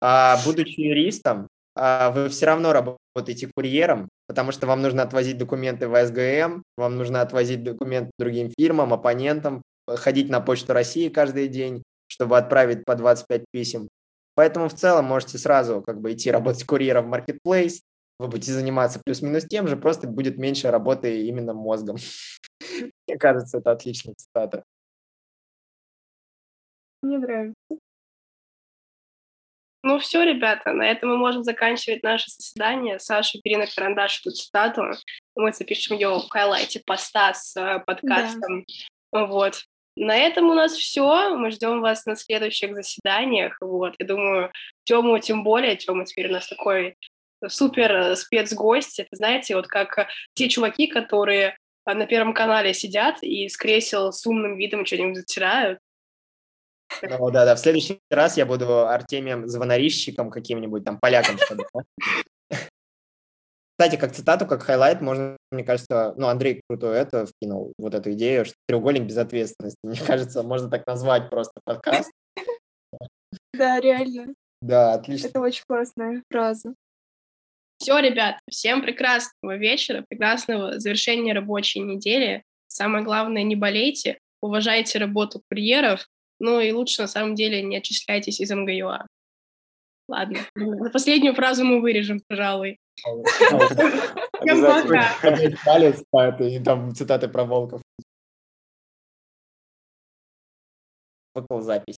B: а, будучи юристом, а, вы все равно работаете курьером, потому что вам нужно отвозить документы в СГМ, вам нужно отвозить документы другим фирмам, оппонентам, ходить на Почту России каждый день, чтобы отправить по 25 писем. Поэтому в целом можете сразу как бы идти работать курьером в Marketplace, вы будете заниматься плюс-минус тем же, просто будет меньше работы именно мозгом. Мне кажется, это отличная цитата.
A: Мне нравится.
C: Ну все, ребята, на этом мы можем заканчивать наше заседание. Саша, бери на карандаш эту цитату. Мы запишем ее в хайлайте поста с э, подкастом. Да. Вот. На этом у нас все. Мы ждем вас на следующих заседаниях. Вот, я думаю, Тему тем более. Тема теперь у нас такой супер спецгость. Это, знаете, вот как те чуваки, которые на Первом канале сидят и с кресел с умным видом что-нибудь затирают.
B: Ну да, да. В следующий раз я буду Артемием Звонарищиком каким-нибудь, там, поляком, чтобы. Кстати, как цитату, как хайлайт, можно, мне кажется, ну, Андрей круто это вкинул, вот эту идею, что треугольник безответственности. Мне кажется, можно так назвать просто подкаст.
A: Да, реально.
B: Да, отлично.
A: Это очень классная фраза.
C: Все, ребят, всем прекрасного вечера, прекрасного завершения рабочей недели. Самое главное, не болейте, уважайте работу курьеров, ну и лучше на самом деле не отчисляйтесь из МГЮА. Ладно, последнюю фразу мы вырежем, пожалуй.
B: Палец этой, там цитаты про волков. Выкол запись.